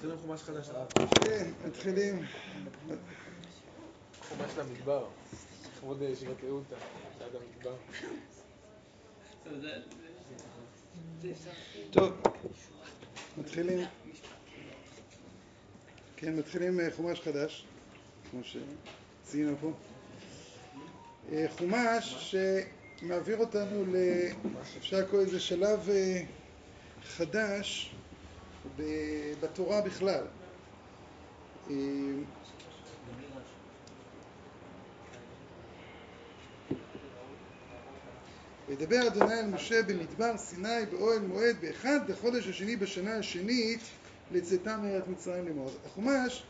מתחילים חומש חדש. כן, מתחילים. חומש למדבר. לכבוד ישיבת רעותה, שעד המדבר. טוב, מתחילים. כן, מתחילים אה, חומש חדש, כמו שציינו פה. אה, חומש שמעביר אותנו ל... אפשר לקרוא לזה שלב אה, חדש בתורה בכלל. וידבר אדוני אל משה במדבר סיני באוהל מועד באחד לחודש השני בשנה השנית לצאתה מארץ מצרים למאוד. החומש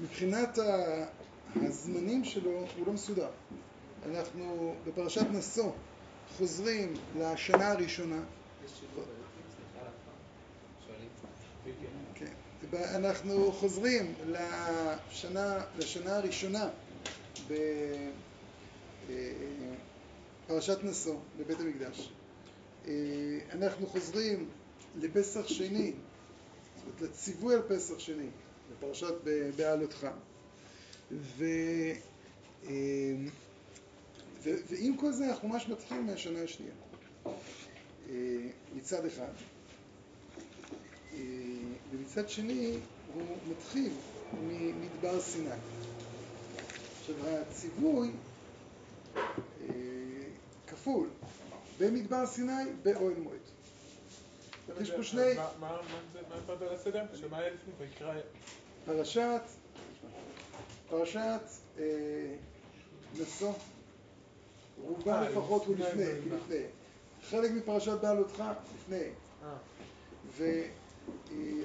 מבחינת הזמנים שלו הוא לא מסודר. אנחנו בפרשת נשוא חוזרים לשנה הראשונה. כן. אנחנו חוזרים לשנה, לשנה הראשונה בפרשת נשוא, בבית המקדש. אנחנו חוזרים לפסח שני, זאת אומרת לציווי על פסח שני, בפרשת בעלותך. ו... ו... ועם כל זה אנחנו ממש מתחילים מהשנה השנייה. מצד אחד. ומצד שני הוא מתחיל ממדבר סיני. עכשיו הציווי כפול במדבר סיני באוהל מועד. יש פה שני... מה הסדר? שמה היה לפני? ויקרא... פרשת, פרשת נשוא, רובה לפחות הוא לפני. חלק מפרשת בעלותך לפני.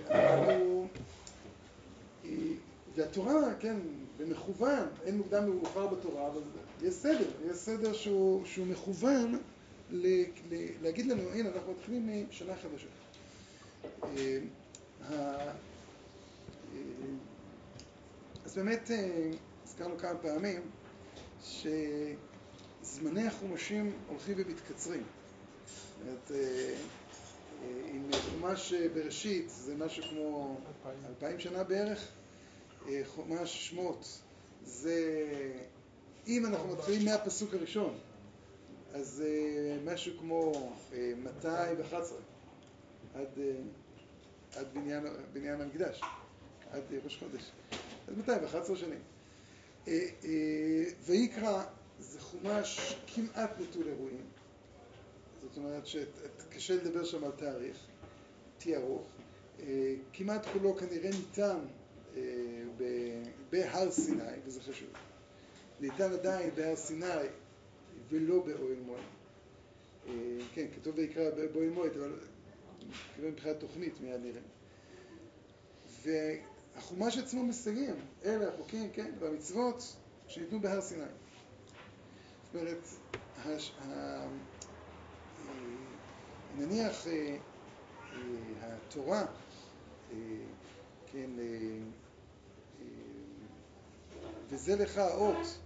ואנחנו... והתורה, כן, במכוון, אין מוקדם ומאוחר בתורה, אבל יש סדר, יש סדר שהוא, שהוא מכוון ל, ל, להגיד לנו, הנה, אנחנו מתחילים משנה חדשה. אז באמת הזכרנו כמה פעמים שזמני החומשים הולכים ומתקצרים. זאת אומרת, עם חומש בראשית זה משהו כמו אלפיים שנה בערך, חומש שמות זה, אם אנחנו מתחילים מהפסוק הראשון, אז משהו כמו 211 עד, עד בניין, בניין המקדש, עד ראש חודש, אז 211 שנים. ויקרא זה חומש כמעט נטול אירועים, זאת אומרת שקשה לדבר שם על תאריך, תהיה ארוך, כמעט כולו כנראה ניתן בהר סיני, וזה חשוב, ניתן עדיין בהר סיני ולא באוהל מועד. כן, כתוב ויקרא באוהל מועד, אבל מבחינת תוכנית מיד נראה. והחומש עצמו מסיים, אלה החוקים, כן, והמצוות שניתנו בהר סיני. זאת אומרת, נניח התורה, כן, וזה לך האות,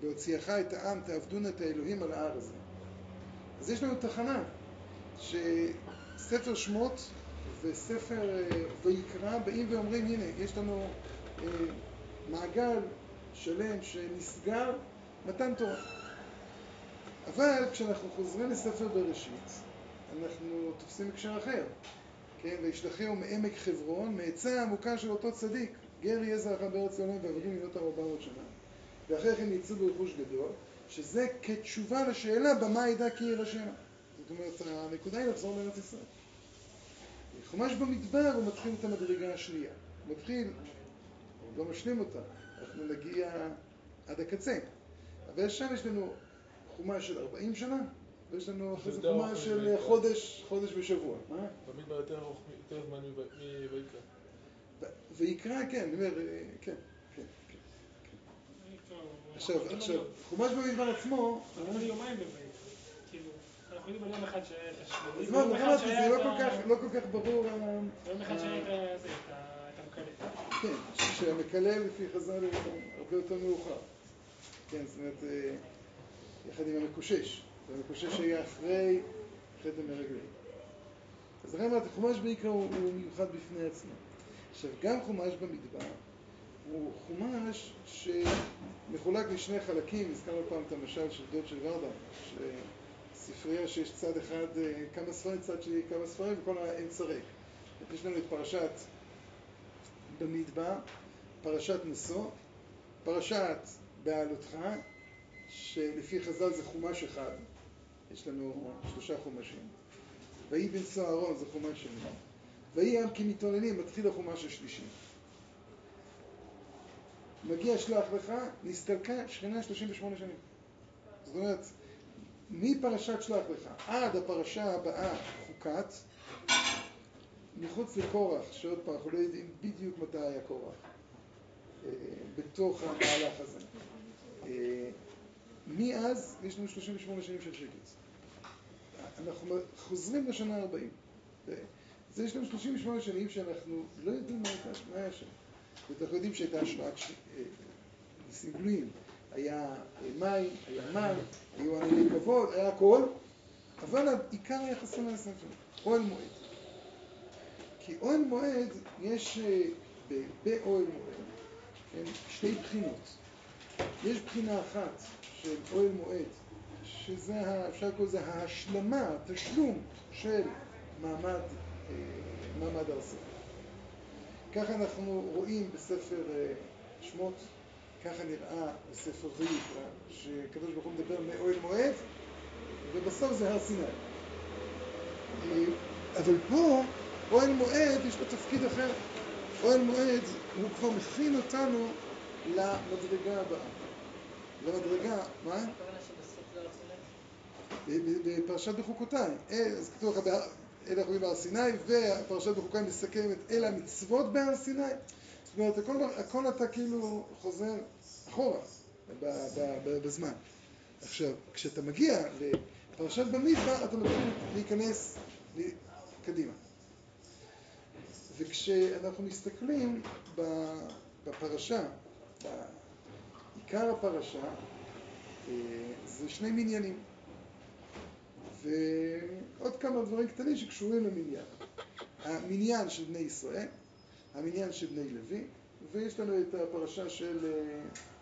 בהוציאך את העם תעבדון את האלוהים על ההר הזה. אז יש לנו תחנה שספר שמות וספר ויקרא באים ואומרים הנה יש לנו מעגל שלם שנסגר מתן תורה. אבל כשאנחנו חוזרים לספר בראשית אנחנו תופסים הקשר אחר, כן, וישלחהו מעמק חברון מעצה עמוקה של אותו צדיק גר יהיה זרעך בארץ העולם ועבדים לבנות ארבע מאות שנה. ואחרי כן יצאו ברכוש גדול שזה כתשובה לשאלה במה ידע כי ירא שמא. זאת אומרת הנקודה היא לחזור לארץ ישראל. חומש במדבר הוא מתחיל את המדרגה השנייה, הוא מתחיל, הוא לא משלים אותה, אנחנו נגיע עד הקצה, אבל שם יש לנו חומש של ארבעים שנה ויש לנו אחרי זה חומש של חודש, חודש ושבוע. במדבר יותר זמן מויקרא. ויקרא, כן, אני אומר, כן, כן. עכשיו, חומש במדבר עצמו... אבל יומיים בויקרא, כאילו, אנחנו יודעים על יום אחד שהיה את השמונים. זה לא כל כך ברור. יום אחד שהיה את המקלל. כן, שהמקלל לפי חז"ל הרבה יותר מאוחר. כן, זאת אומרת, יחד עם המקושש. והמקושש היה אחרי חטא המרגלים. אז לכן אמרתי, חומש בעיקר הוא, הוא מיוחד בפני עצמו. עכשיו, גם חומש במדבר הוא חומש שמחולק לשני חלקים, הזכרנו פעם את המשל של דוד של ורדה, ספרייה שיש צד אחד, אה, כמה ספרים, צד שני כמה ספרים וכל האמצע ריק. יש לנו את פרשת במדבר, פרשת נשוא, פרשת בעלותך, שלפי חז"ל זה חומש אחד, יש לנו שלושה חומשים. ויהי בנשוא אהרון זה חומש שני. ויהי עם כי מתאוננים, מתחיל החומש השלישי. מגיע שלח לך, נסתלקה שכנה 38 שנים. זאת אומרת, מפרשת שלח לך עד הפרשה הבאה חוקת, מחוץ לקורח, שעוד פעם, אנחנו לא יודעים בדיוק מתי היה קורח, אה, בתוך המהלך הזה. אה, מאז יש לנו 38 שנים של שקט. אנחנו חוזרים לשנה 40. זה יש לנו 38 שנים שאנחנו לא יודעים מה היה שם. ואנחנו יודעים שהייתה השראת אה, ניסים גלויים. היה מים, היה מן, היו ענני כבוד, היה הכל, אבל עיקר היה חסר מהספר, אוהל מועד. כי אוהל מועד, יש אה, באוהל מועד, שתי בחינות. יש בחינה אחת של אוהל מועד, שזה, אפשר לקרוא לזה ההשלמה, התשלום של מעמד, אה, מעמד הר ספר. ככה אנחנו רואים בספר אה, שמות, ככה נראה בספר ויקרא, שקדוש ברוך הוא מדבר מאוהל מועד, ובסוף זה הר סיני. אה, אבל פה, אוהל מועד יש לו תפקיד אחר. אוהל מועד, הוא כבר מכין אותנו למדרגה הבאה. למדרגה, מה? בפרשת בחוקותיי. אה, אז כתוב לך, אלה החוקים בהר סיני, ופרשת בחוקותיי מסכמת אלה המצוות בהר סיני. זאת אומרת, הכל, הכל אתה כאילו חוזר אחורה בזמן. עכשיו, כשאתה מגיע לפרשת במדבר, אתה מתחיל להיכנס קדימה. וכשאנחנו מסתכלים בפרשה, בעיקר הפרשה, אה, זה שני מניינים. ועוד כמה דברים קטנים שקשורים למניין. המניין של בני ישראל, המניין של בני לוי, ויש לנו את הפרשה של אה,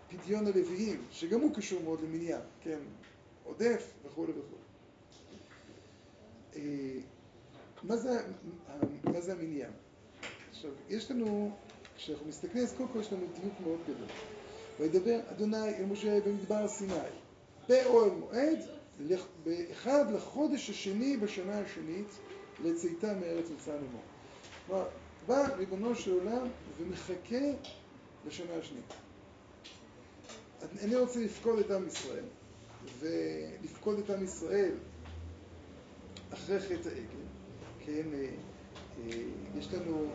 פדיון הלוויים, שגם הוא קשור מאוד למניין, כן, עודף וכו' וכו'. אה, מה מה זה המניין? עכשיו, יש לנו, כשאנחנו מסתכלים, אז קודם כל יש לנו דיוק מאוד גדול. וידבר אדוני אל משה במדבר סיני, באוהל מועד, באחד לחודש השני בשנה השנית, לצאתה מארץ מצרים עמו. כלומר, בא ריבונו של עולם ומחכה לשנה השנית. אני רוצה לפקוד את עם ישראל, ולפקוד את עם ישראל אחרי חטא העגל, כן, אה, אה, יש לנו,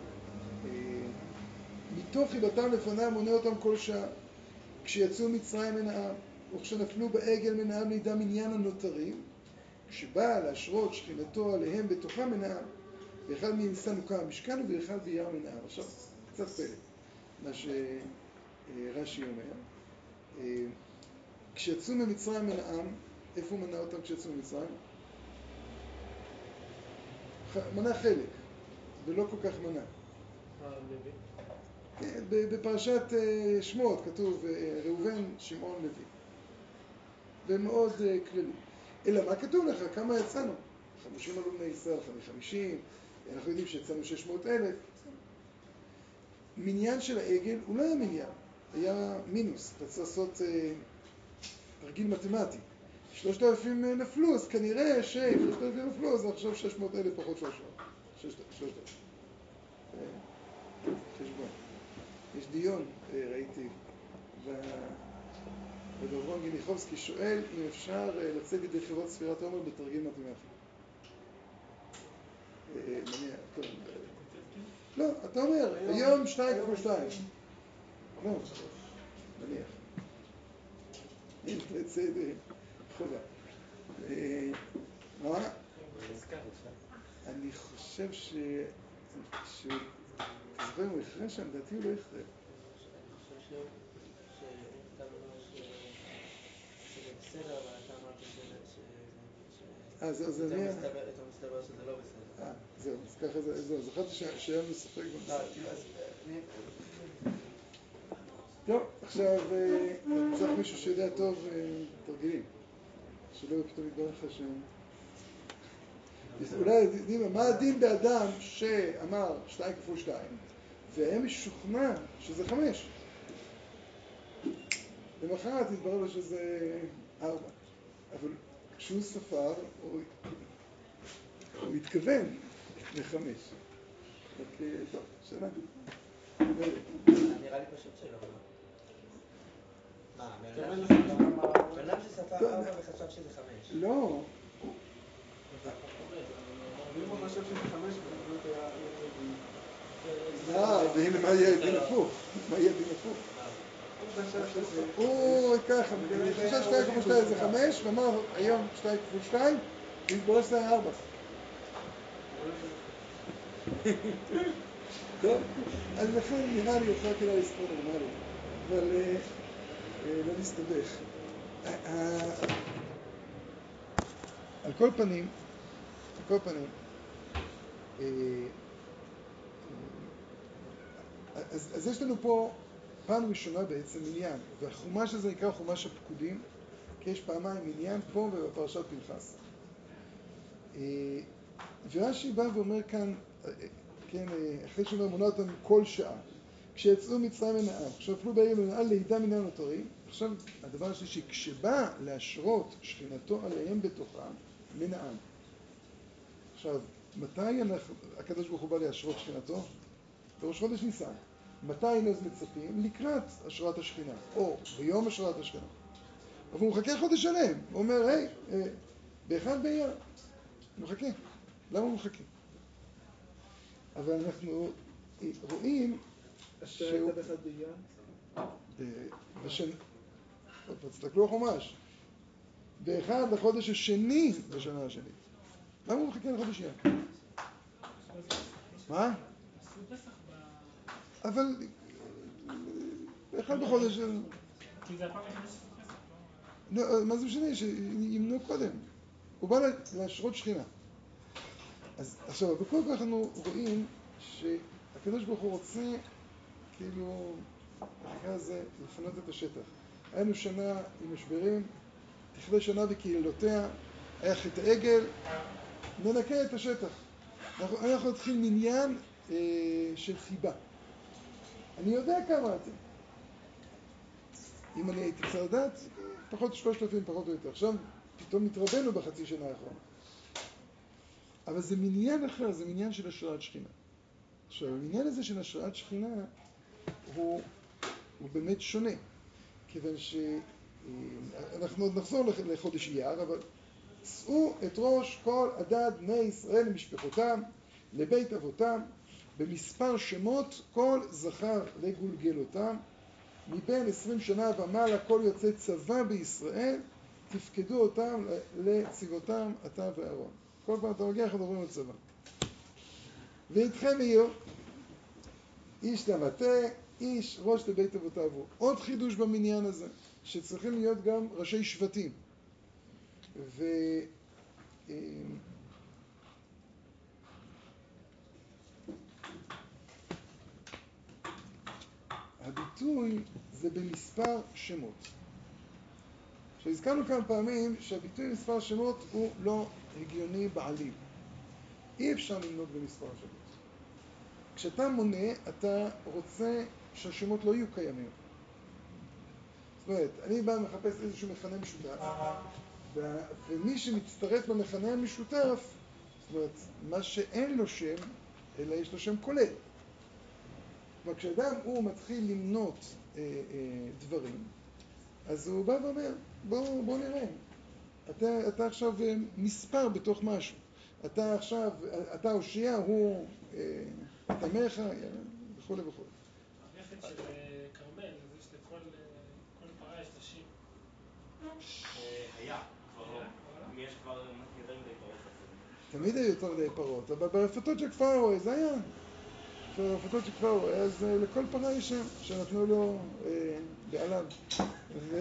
אה, מתוך חיבתם לפניו מונה אותם כל שעה, כשיצאו מצרים מן העם, וכשנפלו בעגל מן העם לידם עניין הנותרים, כשבא להשרות שכינתו עליהם בתוכם מן העם, ואחד מהם סנוקה המשכן ואחד ביער מן העם. עכשיו, קצת פלא, מה שרש"י אומר. אה, כשיצאו ממצרים מן העם, איפה הוא מנה אותם כשיצאו ממצרים? מנה חלק, ולא כל כך מנה. בפרשת אה, שמות כתוב אה, ראובן, שמעון, לוי. ומאוד כללי. אלא מה כתוב לך? כמה יצאנו? חמושים עלו בני ישראל, חמישים, אנחנו יודעים שיצאנו שש מאות אלף. מניין של העגל הוא לא היה מניין, היה מינוס, אתה צריך לעשות תרגיל מתמטי. שלושת אלפים נפלו, אז כנראה ששלושת אלפים נפלו, אז עכשיו שש מאות אלף פחות שלוש אלפים. יש דיון, ראיתי, ודוברון גיניחובסקי שואל אם אפשר לצאת ידי חברות ספירת עומר בתרגיל מתמטי. לא, אתה אומר, היום שתיים כפול שתיים. לא, נניח. אם תצא ידי חובה. מה? אני חושב ש... זוכר הוא הכרע שם, לדעתי הוא לא הכרע. אז אני... אתה מסתבר שזה לא בסדר. אה, זהו, אז ככה זה, זהו, זכרתי שהיה לנו ספק לא, אני- טוב, עכשיו אה, צריך מישהו שיודע טוב אה, תרגילים. שלא פתאום יתברר לך ש... אולי, מה, הדין באדם שאמר שתיים כפול שתיים, והיה משוכנע שזה חמש. למחרת התברר לו שזה ארבע. אבל כשהוא ספר, הוא, הוא התכוון לחמש. רק, טוב, שאלה. נראה לי פשוט שלא. לא? מה, בן אדם- אדם שספר טוב. ארבע וחשב שזה חמש. לא, זה. אה, והנה מה יהיה דין הפוך? מה יהיה דין הפוך? הוא ככה, חשב שתיים כפול שתיים זה חמש, ואמר היום שתיים כפול שתיים, והתברר שזה היה ארבע. טוב, אז לכן נראה לי יותר כדאי לספור נורמלי, אבל אה, אה, לא נסתבך. על כל פנים, על כל פנים, אה, אז, אז יש לנו פה פעם ראשונה בעצם עניין, והחומש הזה נקרא חומש הפקודים, כי יש פעמיים עניין פה ובפרשת פנחס. אה, ורש"י בא ואומר כאן, אה, כן, אחרי שהוא אומר מונה אותם כל שעה, כשיצאו מצרים מן העם, כשנפלו בעיר מן העם לידע מן הנותרים, עכשיו הדבר השלישי, כשבא להשרות שכינתו עליהם בתוכם מן העם. עכשיו, מתי אנחנו, הקדוש ברוך הוא בא להשרות שכינתו? בראש חודש ניסן. מתי אז מצפים? לקראת השראת השכינה, או ביום השראת השכינה. אבל הוא מחכה חודש שלם, הוא אומר, היי, אה, באחד באייר, הוא מחכה. למה הוא מחכה? אבל אנחנו רואים שהוא... באחד באייר? ב- בשן... עוד פעם, תסתכלו החומש. באחד לחודש השני בשנה השנית. למה הוא מחכה לחודש אייר? מה? אבל אחד בחודש, פסח, לא? לא, מה זה משנה, שימנו קודם. הוא בא להשרות שכינה. אז עכשיו, בכל כך אנחנו רואים שהקדוש ברוך הוא רוצה, כאילו, נקרא לזה, לפנות את השטח. היינו שנה עם משברים, תכלה שנה בקהילותיה, היה חטא העגל, ננקה את השטח. אנחנו, אנחנו נתחיל מניין אה, של חיבה. אני יודע כמה אתם. אם אני הייתי צריך לדעת, פחות שלושת אלפים פחות או יותר. עכשיו פתאום התרבנו בחצי שנה האחרונה. אבל זה מניין אחר, זה מניין של השראת שכינה. עכשיו, המניין הזה של השראת שכינה הוא, הוא באמת שונה, כיוון שאנחנו עוד נחזור לח- לחודש אייר, אבל שאו את ראש כל עדת בני ישראל למשפחותם, לבית אבותם, במספר שמות כל זכר לגולגלותם, מבין עשרים שנה ומעלה כל יוצאי צבא בישראל, תפקדו אותם לצבאותם אתה ואהרון. כל פעם אתה מגיע, אנחנו מדברים על צבא. ואיתכם יהיו איש למטה, איש ראש לבית אבותיו. עוד חידוש במניין הזה, שצריכים להיות גם ראשי שבטים. ו... אמ, הביטוי זה במספר שמות. עכשיו כמה פעמים שהביטוי מספר שמות הוא לא הגיוני בעליל. אי אפשר למנות במספר שמות. כשאתה מונה, אתה רוצה שהשמות לא יהיו קיימים. זאת אומרת, אני בא ומחפש איזשהו מכנה משותף, ומי שמצטרף למכנה המשותף, זאת אומרת, מה שאין לו שם, אלא יש לו שם כולל. כלומר, כשאדם הוא מתחיל למנות אה, אה, דברים, אז הוא בא ואומר, בוא, בוא נראה, אתה, אתה עכשיו אה, מספר בתוך משהו. אתה עכשיו, אתה הושיע, הוא אה, את עמך, אה, וכולי וכולי. הנכד של אה, כרמל, אז יש לכל אה, כל פרה יש לה שיר. אה, היה, כבר לא. היה? כבר לא? אם יש כבר יותר מדי פרות חסרים. תמיד היו יותר מדי פרות, אבל ברפתות של כפר הרואה זה היה. ברפתות של כפר הרואה, אז אה, לכל פרה יש שם, שנתנו לו אה, בעליו. ו...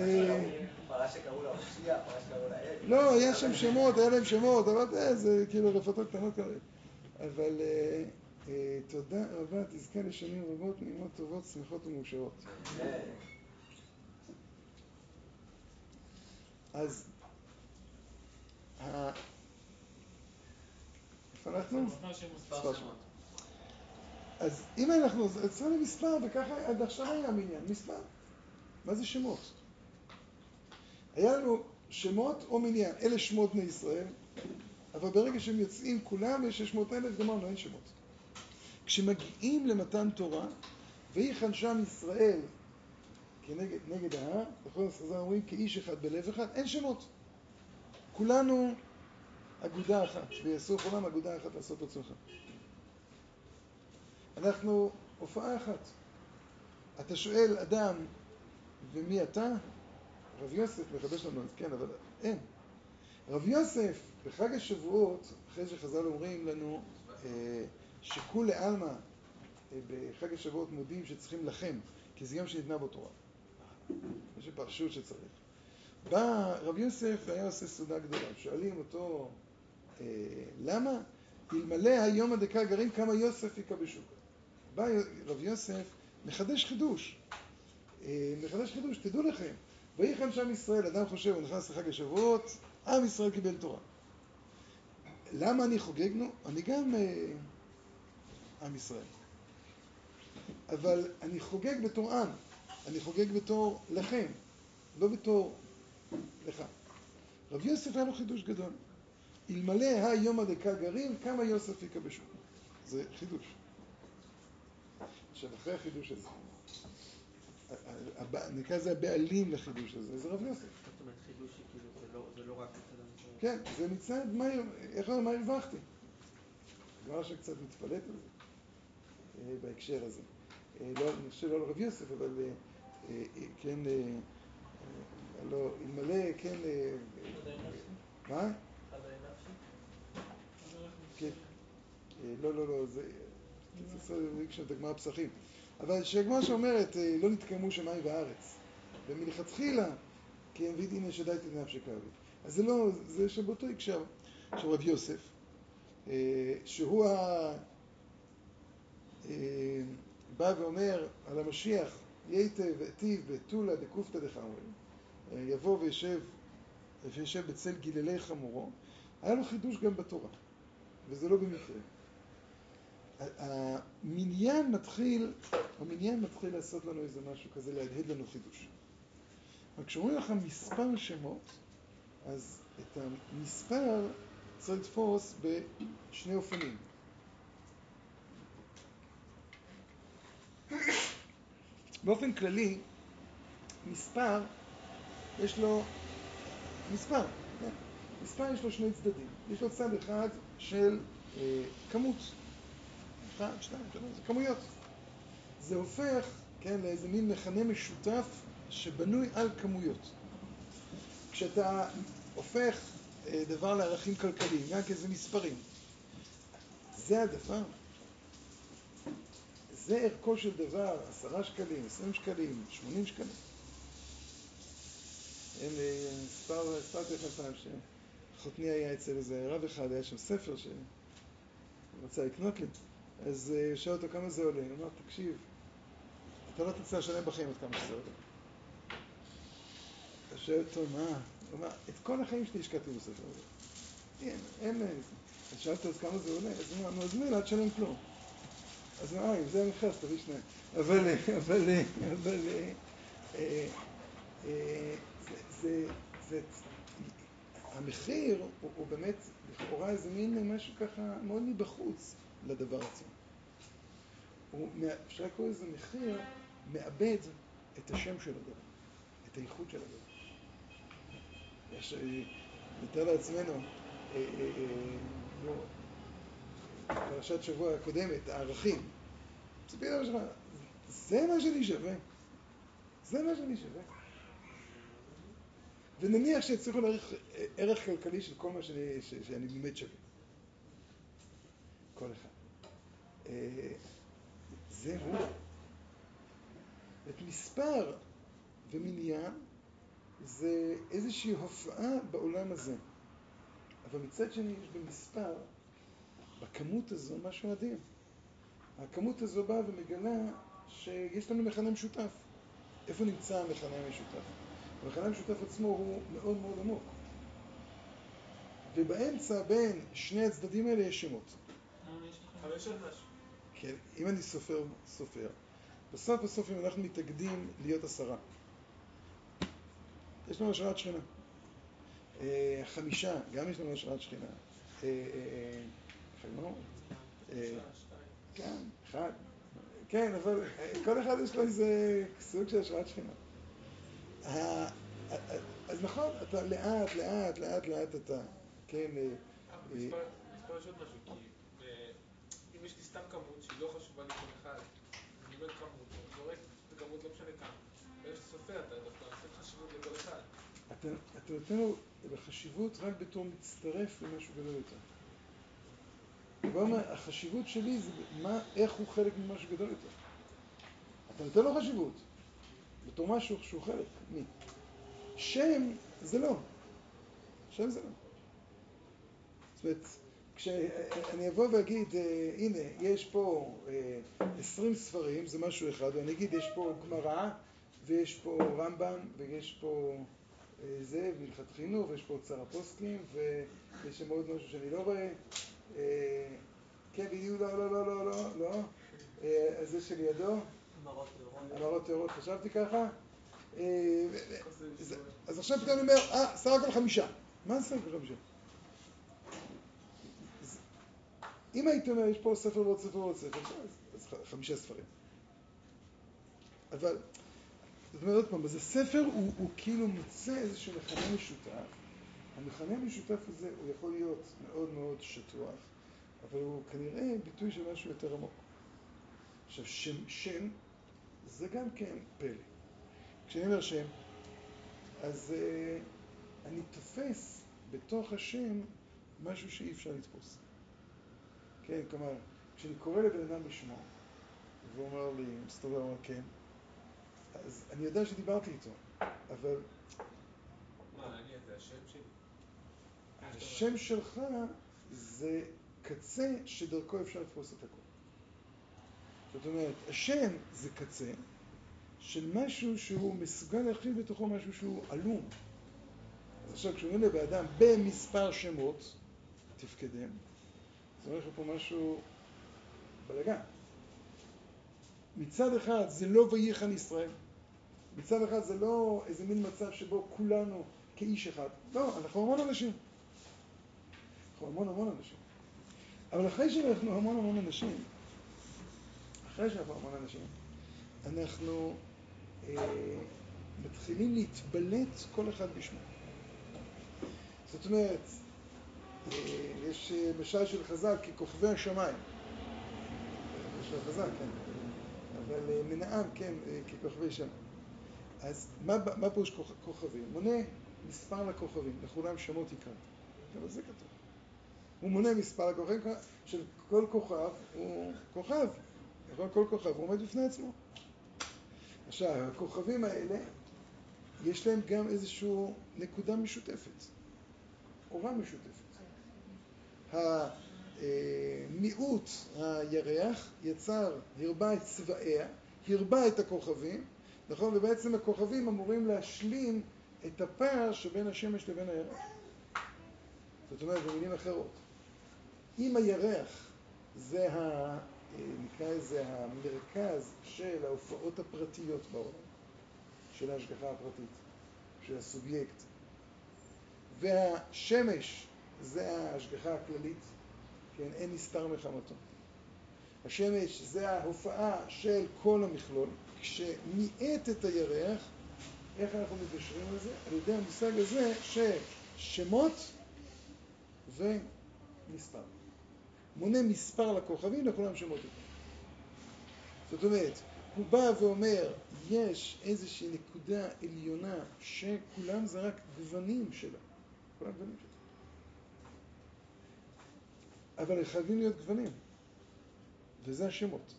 פרה שקראו לה הושיע, פרה שקראו לה עד. לא, היה שם שמות, היה להם שמות, אבל זה, כאילו רפתות קטנות כאלה. אבל אה, תודה רבה, תזכה לשנים רבות, נעימות טובות, שמחות ומאושרות. אז ה- איפה אנחנו? מספר שמות. אז אם אנחנו, אז אצלנו מספר, וככה עד עכשיו היה מניין, מספר. מה זה שמות? היה לנו שמות או מניין, אלה שמות בני ישראל, אבל ברגע שהם יוצאים כולם, יש 600 אלף, גמרנו, אין שמות. כשמגיעים למתן תורה, ויחן שם ישראל כנגד נגד ההר, זאת חז"ל אומרים כאיש אחד בלב אחד, אין שמות. כולנו אגודה אחת, ויעשו כולם אגודה אחת לעשות עצמך. אנחנו הופעה אחת. אתה שואל אדם, ומי אתה? רב יוסף מחדש לנו, אז כן, אבל אין. רב יוסף, בחג השבועות, אחרי שחז"ל אומרים לנו אה, שכולי עלמא אה, בחג השבועות מודים שצריכים לחם, כי זה יום שניתנה בו תורה. יש פרשות שצריך. בא רב יוסף והיה עושה סעודה גדולה. שואלים אותו, למה? אלמלא היום הדקה גרים כמה יוסף יכבשו. בא רב יוסף, מחדש חידוש. אה, מחדש חידוש, תדעו לכם, ויחן שם ישראל, אדם חושב, הוא נכנס לחג השבועות, עם ישראל קיבל תורה. למה אני חוגג? נו, אני גם אה, עם ישראל. אבל אני חוגג בתור עם, אני חוגג בתור לכם, לא בתור לך. רב יוסף היה לו חידוש גדול. אלמלא היום הדקה גרים, כמה יוסף יכבשו. זה חידוש. עכשיו, אחרי החידוש הזה, נקרא לזה הבעלים לחידוש הזה, זה רב יוסף. זאת אומרת חידוש שכאילו זה לא- זה לא רק. כן, זה מצד מה, איך אומר, מה הרווחתי? גמרא שקצת מתפלט על זה, אה, בהקשר הזה. אה, לא, אני חושב לא על רב יוסף, אבל אה, כן, לא, אלמלא, כן, אה, מה? אז אנחנו כן. אה, לא, לא, לא, זה... זה את הגמרא פסחים. אבל שהגמרא שאומרת, אה, לא נתקיימו שמיים וארץ. ומלכתחילה, כי אין וידין שדייתי לנפשי כאבי. אז זה לא, זה שבאותו הקשר של רב יוסף, אה, שהוא ה... אה, בא ואומר על המשיח, ייטב ואטיב בתולה דקופתא דחמורים, אה, יבוא וישב, וישב בצל גיללי חמורו, היה לו חידוש גם בתורה, וזה לא במקרה. המניין מתחיל, המניין מתחיל לעשות לנו איזה משהו כזה, להדהד לנו חידוש. אבל כשאומרים לך מספר שמות, אז את המספר צריך לתפוס בשני אופנים. באופן כללי, מספר, יש לו מספר, כן? מספר יש לו שני צדדים. יש לו צד אחד של אה, כמות. אחד, שתיים, שלוש, זה כמויות. זה הופך, כן, לאיזה מין מכנה משותף שבנוי על כמויות. כשאתה הופך אה, דבר לערכים כלכליים, גם כי זה מספרים, זה הדבר. זה ערכו של דבר, עשרה שקלים, עשרים שקלים, שמונים שקלים. אין, אה, מספר, סיפרתי לכם פעם שחותני היה אצל איזה רב אחד, היה שם ספר שהוא רצה לקנות לי, אז אה, שאל אותו כמה זה עולה, הוא אמר, תקשיב, אתה לא תצטרך לשלם בחיים עד כמה שזה עולה. אתה שואל אותו, מה? הוא אמר, את כל החיים שלי השקעתי בספר הזה. אין, אין. אז שאלת אז כמה זה עולה? אז הוא אמר, אז מילא, אל תשלם כלום. אז הוא אמר, אה, אם זה המכרז, תביא שניים. אבל, אה, אבל, אבל, זה, המחיר הוא, הוא באמת לכאורה איזה מין משהו ככה מאוד מבחוץ לדבר עצמו. הוא, אפשר לקרוא לזה מחיר, מאבד את השם של הדבר, את הייחוד של הדבר. יש, אה, נתאר לעצמנו, אה, אה, אה, נו, פרשת שבוע הקודמת, הערכים. למה שלך, זה מה שאני שווה. זה מה שאני שווה. ונניח שיצליחו להעריך אה, ערך כלכלי של כל מה שאני, ש, שאני באמת שווה. כל אחד. אה, זה הוא. את מספר ומניין זה איזושהי הופעה בעולם הזה. אבל מצד שני יש במספר בכמות הזו משהו מדהים. הכמות הזו באה ומגלה שיש לנו מכנה משותף. איפה נמצא המכנה המשותף? המכנה המשותף עצמו הוא מאוד מאוד עמוק. ובאמצע בין שני הצדדים האלה יש שמות. אבל יש עוד משהו. כן, אם אני סופר, סופר, בסוף בסוף אם אנחנו מתאגדים להיות עשרה, יש לנו השראת שכינה. אה, חמישה, גם יש לנו השראת שכינה. אה, אה, כן, אחד. כן, אבל כל אחד יש לו איזה סוג של השראת שכינה. אז נכון, אתה לאט, לאט, לאט, לאט אתה, כן, יש עוד משהו, כי סתם כמות שהיא לא חשובה לי כל אחד, אני אומר כמות, אני זורק את הכמות לא משנה כמה. ברגע שאתה סופר אתה דווקא נותן חשיבות לכל אחד. אתה, נותן לו חשיבות רק בתור מצטרף למשהו גדול יותר. אומר, החשיבות שלי זה מה, איך הוא חלק ממשהו גדול יותר. אתה נותן לו חשיבות בתור משהו שהוא חלק. מי? שם זה לא. שם זה לא. זאת אומרת, כשאני אבוא ואגיד, אה, הנה, יש פה אה, 20 ספרים, זה משהו אחד, ואני אגיד, יש פה גמרא, ויש פה רמב"ם, ויש פה אה, זה, והלכת חינוך, ויש פה אוצר הפוסקים, ויש שם עוד משהו שאני לא רואה. אה, כן, בדיוק, לא, לא, לא, לא, לא, לא. אה, אז זה שלידו, מראות טהורות. טהורות, חשבתי ככה. אה, אז- עכשיו אני אומר, אה, סך הכל חמישה. מה סך הכל חמישה? אז אם הייתי אומר, יש פה ספר ועוד ספר ועוד ספר, אז, חמישה ספרים. אבל, זאת אומרת עוד פעם, אז הספר הוא, הוא כאילו מוצא איזשהו מכנה משותף. המכנה המשותף הזה הוא יכול להיות מאוד מאוד שטוח, אבל הוא כנראה ביטוי של משהו יותר עמוק. עכשיו, שם, שם זה גם כן פלא. כשאני אומר שם, אז uh, אני תופס בתוך השם משהו שאי אפשר לתפוס. כן, כלומר, כשאני קורא לבן אדם בשמו, והוא אומר לי, מסתובב, אומר כן, אז אני יודע שדיברתי איתו, אבל מה, אני זה השם שלי? השם שלך זה קצה שדרכו אפשר לתפוס את הכל. זאת אומרת, השם זה קצה של משהו שהוא מסוגל להכיל בתוכו משהו שהוא עלום. אז עכשיו כשאומרים לבן אדם במספר שמות, תפקדם, זה אומר לך פה משהו בלאגן. מצד אחד זה לא וייחן ישראל, מצד אחד זה לא איזה מין מצב שבו כולנו כאיש אחד. לא, אנחנו המון אנשים. אנחנו המון המון אנשים. אבל אחרי שאנחנו המון המון אנשים, אחרי שאנחנו המון אנשים, אנחנו אה, מתחילים להתבלט כל אחד בשמו. זאת אומרת, יש אה, משל של חז"ל ככוכבי השמיים. אה, של חז"ל, כן. אבל אה, מנעם, כן, אה, ככוכבי שמיים. אז מה, מה פירוש כוכ- כוכבים? מונה מספר לכוכבים, לכולם שמות יקרא. גם זה כתוב. הוא מונה מספר הכוכבים, של כל כוכב הוא כוכב. נכון? כל כוכב הוא עומד בפני עצמו. עכשיו, הכוכבים האלה, יש להם גם איזושהי נקודה משותפת, אורה משותפת. המיעוט הירח יצר, הרבה את צבעיה, הרבה את הכוכבים, נכון? ובעצם הכוכבים אמורים להשלים את הפער שבין השמש לבין הירח. זאת אומרת, במילים אחרות, אם הירח זה, ה, נקרא לזה, המרכז של ההופעות הפרטיות בעולם, של ההשגחה הפרטית, של הסובייקט, והשמש זה ההשגחה הכללית, כן, אין נסתר מחמתו. השמש זה ההופעה של כל המכלול, כשמיעט את הירח, איך אנחנו מגשרים על זה? על ידי המושג הזה ששמות ומספר. מונה מספר לכוכבים, לכולם שמות יותר. זאת אומרת, הוא בא ואומר, יש איזושהי נקודה עליונה שכולם זה רק גוונים שלה. כולם גוונים שלה. אבל הם חייבים להיות גוונים, וזה השמות.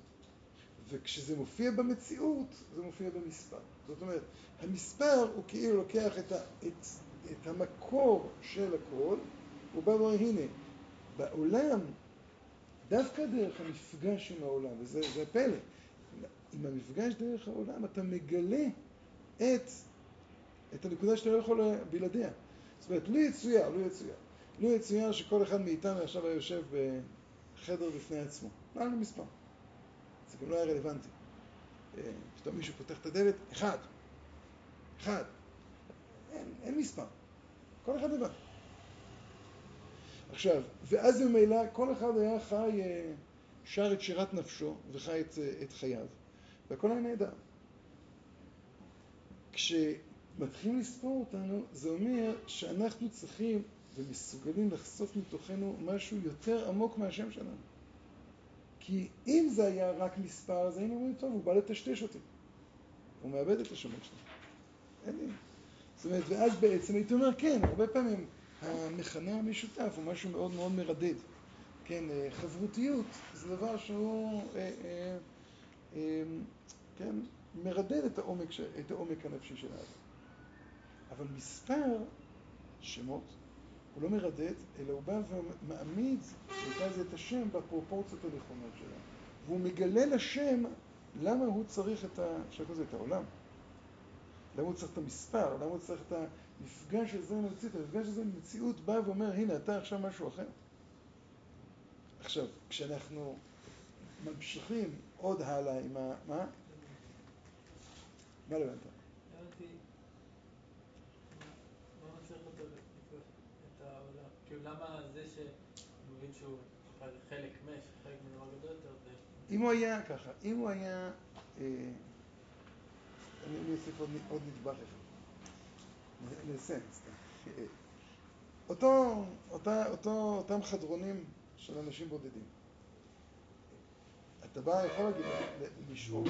וכשזה מופיע במציאות, זה מופיע במספר. זאת אומרת, המספר הוא כאילו לוקח את, ה, את, את המקור של הכל, הוא בא ואומר, הנה, בעולם דווקא דרך המפגש עם העולם, וזה זה הפלא. עם המפגש דרך העולם אתה מגלה את, את הנקודה שאתה לא יכול בלעדיה. זאת אומרת, לו יצויר, לו יצויר, לו יצויר שכל אחד מאיתנו עכשיו היה יושב בחדר בפני עצמו. לא היה לנו מספר. זה גם לא היה רלוונטי. אה, פתאום מישהו פותח את הדלת, אחד. אחד. אין, אין מספר. כל אחד לבד. עכשיו, ואז ממילא כל אחד היה חי, אה, שר את שירת נפשו וחי את, אה, את חייו, והכל היה נהדר. כשמתחילים לספור אותנו, זה אומר שאנחנו צריכים ומסוגלים לחשוף מתוכנו משהו יותר עמוק מהשם שלנו. כי אם זה היה רק מספר, אז היינו אומרים, טוב, הוא בא לטשטש אותי. הוא מאבד את השמות שלו. אין לי. זאת אומרת, ואז בעצם הייתי אומר, כן, הרבה פעמים המכנה המשותף הוא משהו מאוד מאוד מרדד. כן, אה, חברותיות זה דבר שהוא, אה, אה, אה, כן, מרדד את העומק, את העומק הנפשי של האדם. אבל מספר שמות הוא לא מרדד, אלא הוא בא ומעמיד, נקרא את השם בפרופורציות הנכונות שלו. והוא מגלה לשם למה הוא צריך את, ה... את העולם. למה הוא צריך את המספר? למה הוא צריך את המפגש הזה עם המציאות? המפגש הזה עם המציאות בא ואומר, הנה, אתה עכשיו משהו אחר. עכשיו, כשאנחנו ממשיכים עוד הלאה עם ה... מה? מה לבנת? הבנתי, מה מצליח אותו לפגוש את העולם? כאילו, למה זה שהוא מבין שהוא חלק מש, חלק מדבר גדול יותר. אם הוא היה ככה, אם הוא היה... אה, אני אוסיף עוד נדבך אחד. נעשה, סתם. אותה, אותו, אותם חדרונים של אנשים בודדים. אתה בא, יכול להגיד, לשאול,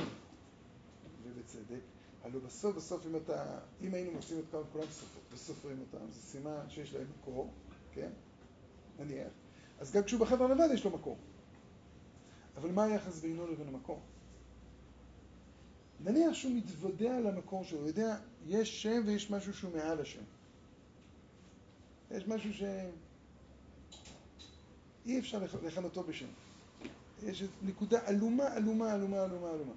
ובצדק, הלוא בסוף בסוף אם אתה, אם היינו מוצאים את כולם, וסופרים אותם, זה סימן שיש להם מקור, כן? נניח. אז גם כשהוא בחדר לבד יש לו מקור. אבל מה היחס בינו לבין המקור? נניח שהוא מתוודע על המקור שלו, הוא יודע, יש שם ויש משהו שהוא מעל השם. יש משהו שאי אפשר לכנותו בשם. יש נקודה עלומה, עלומה, עלומה, עלומה, עלומה.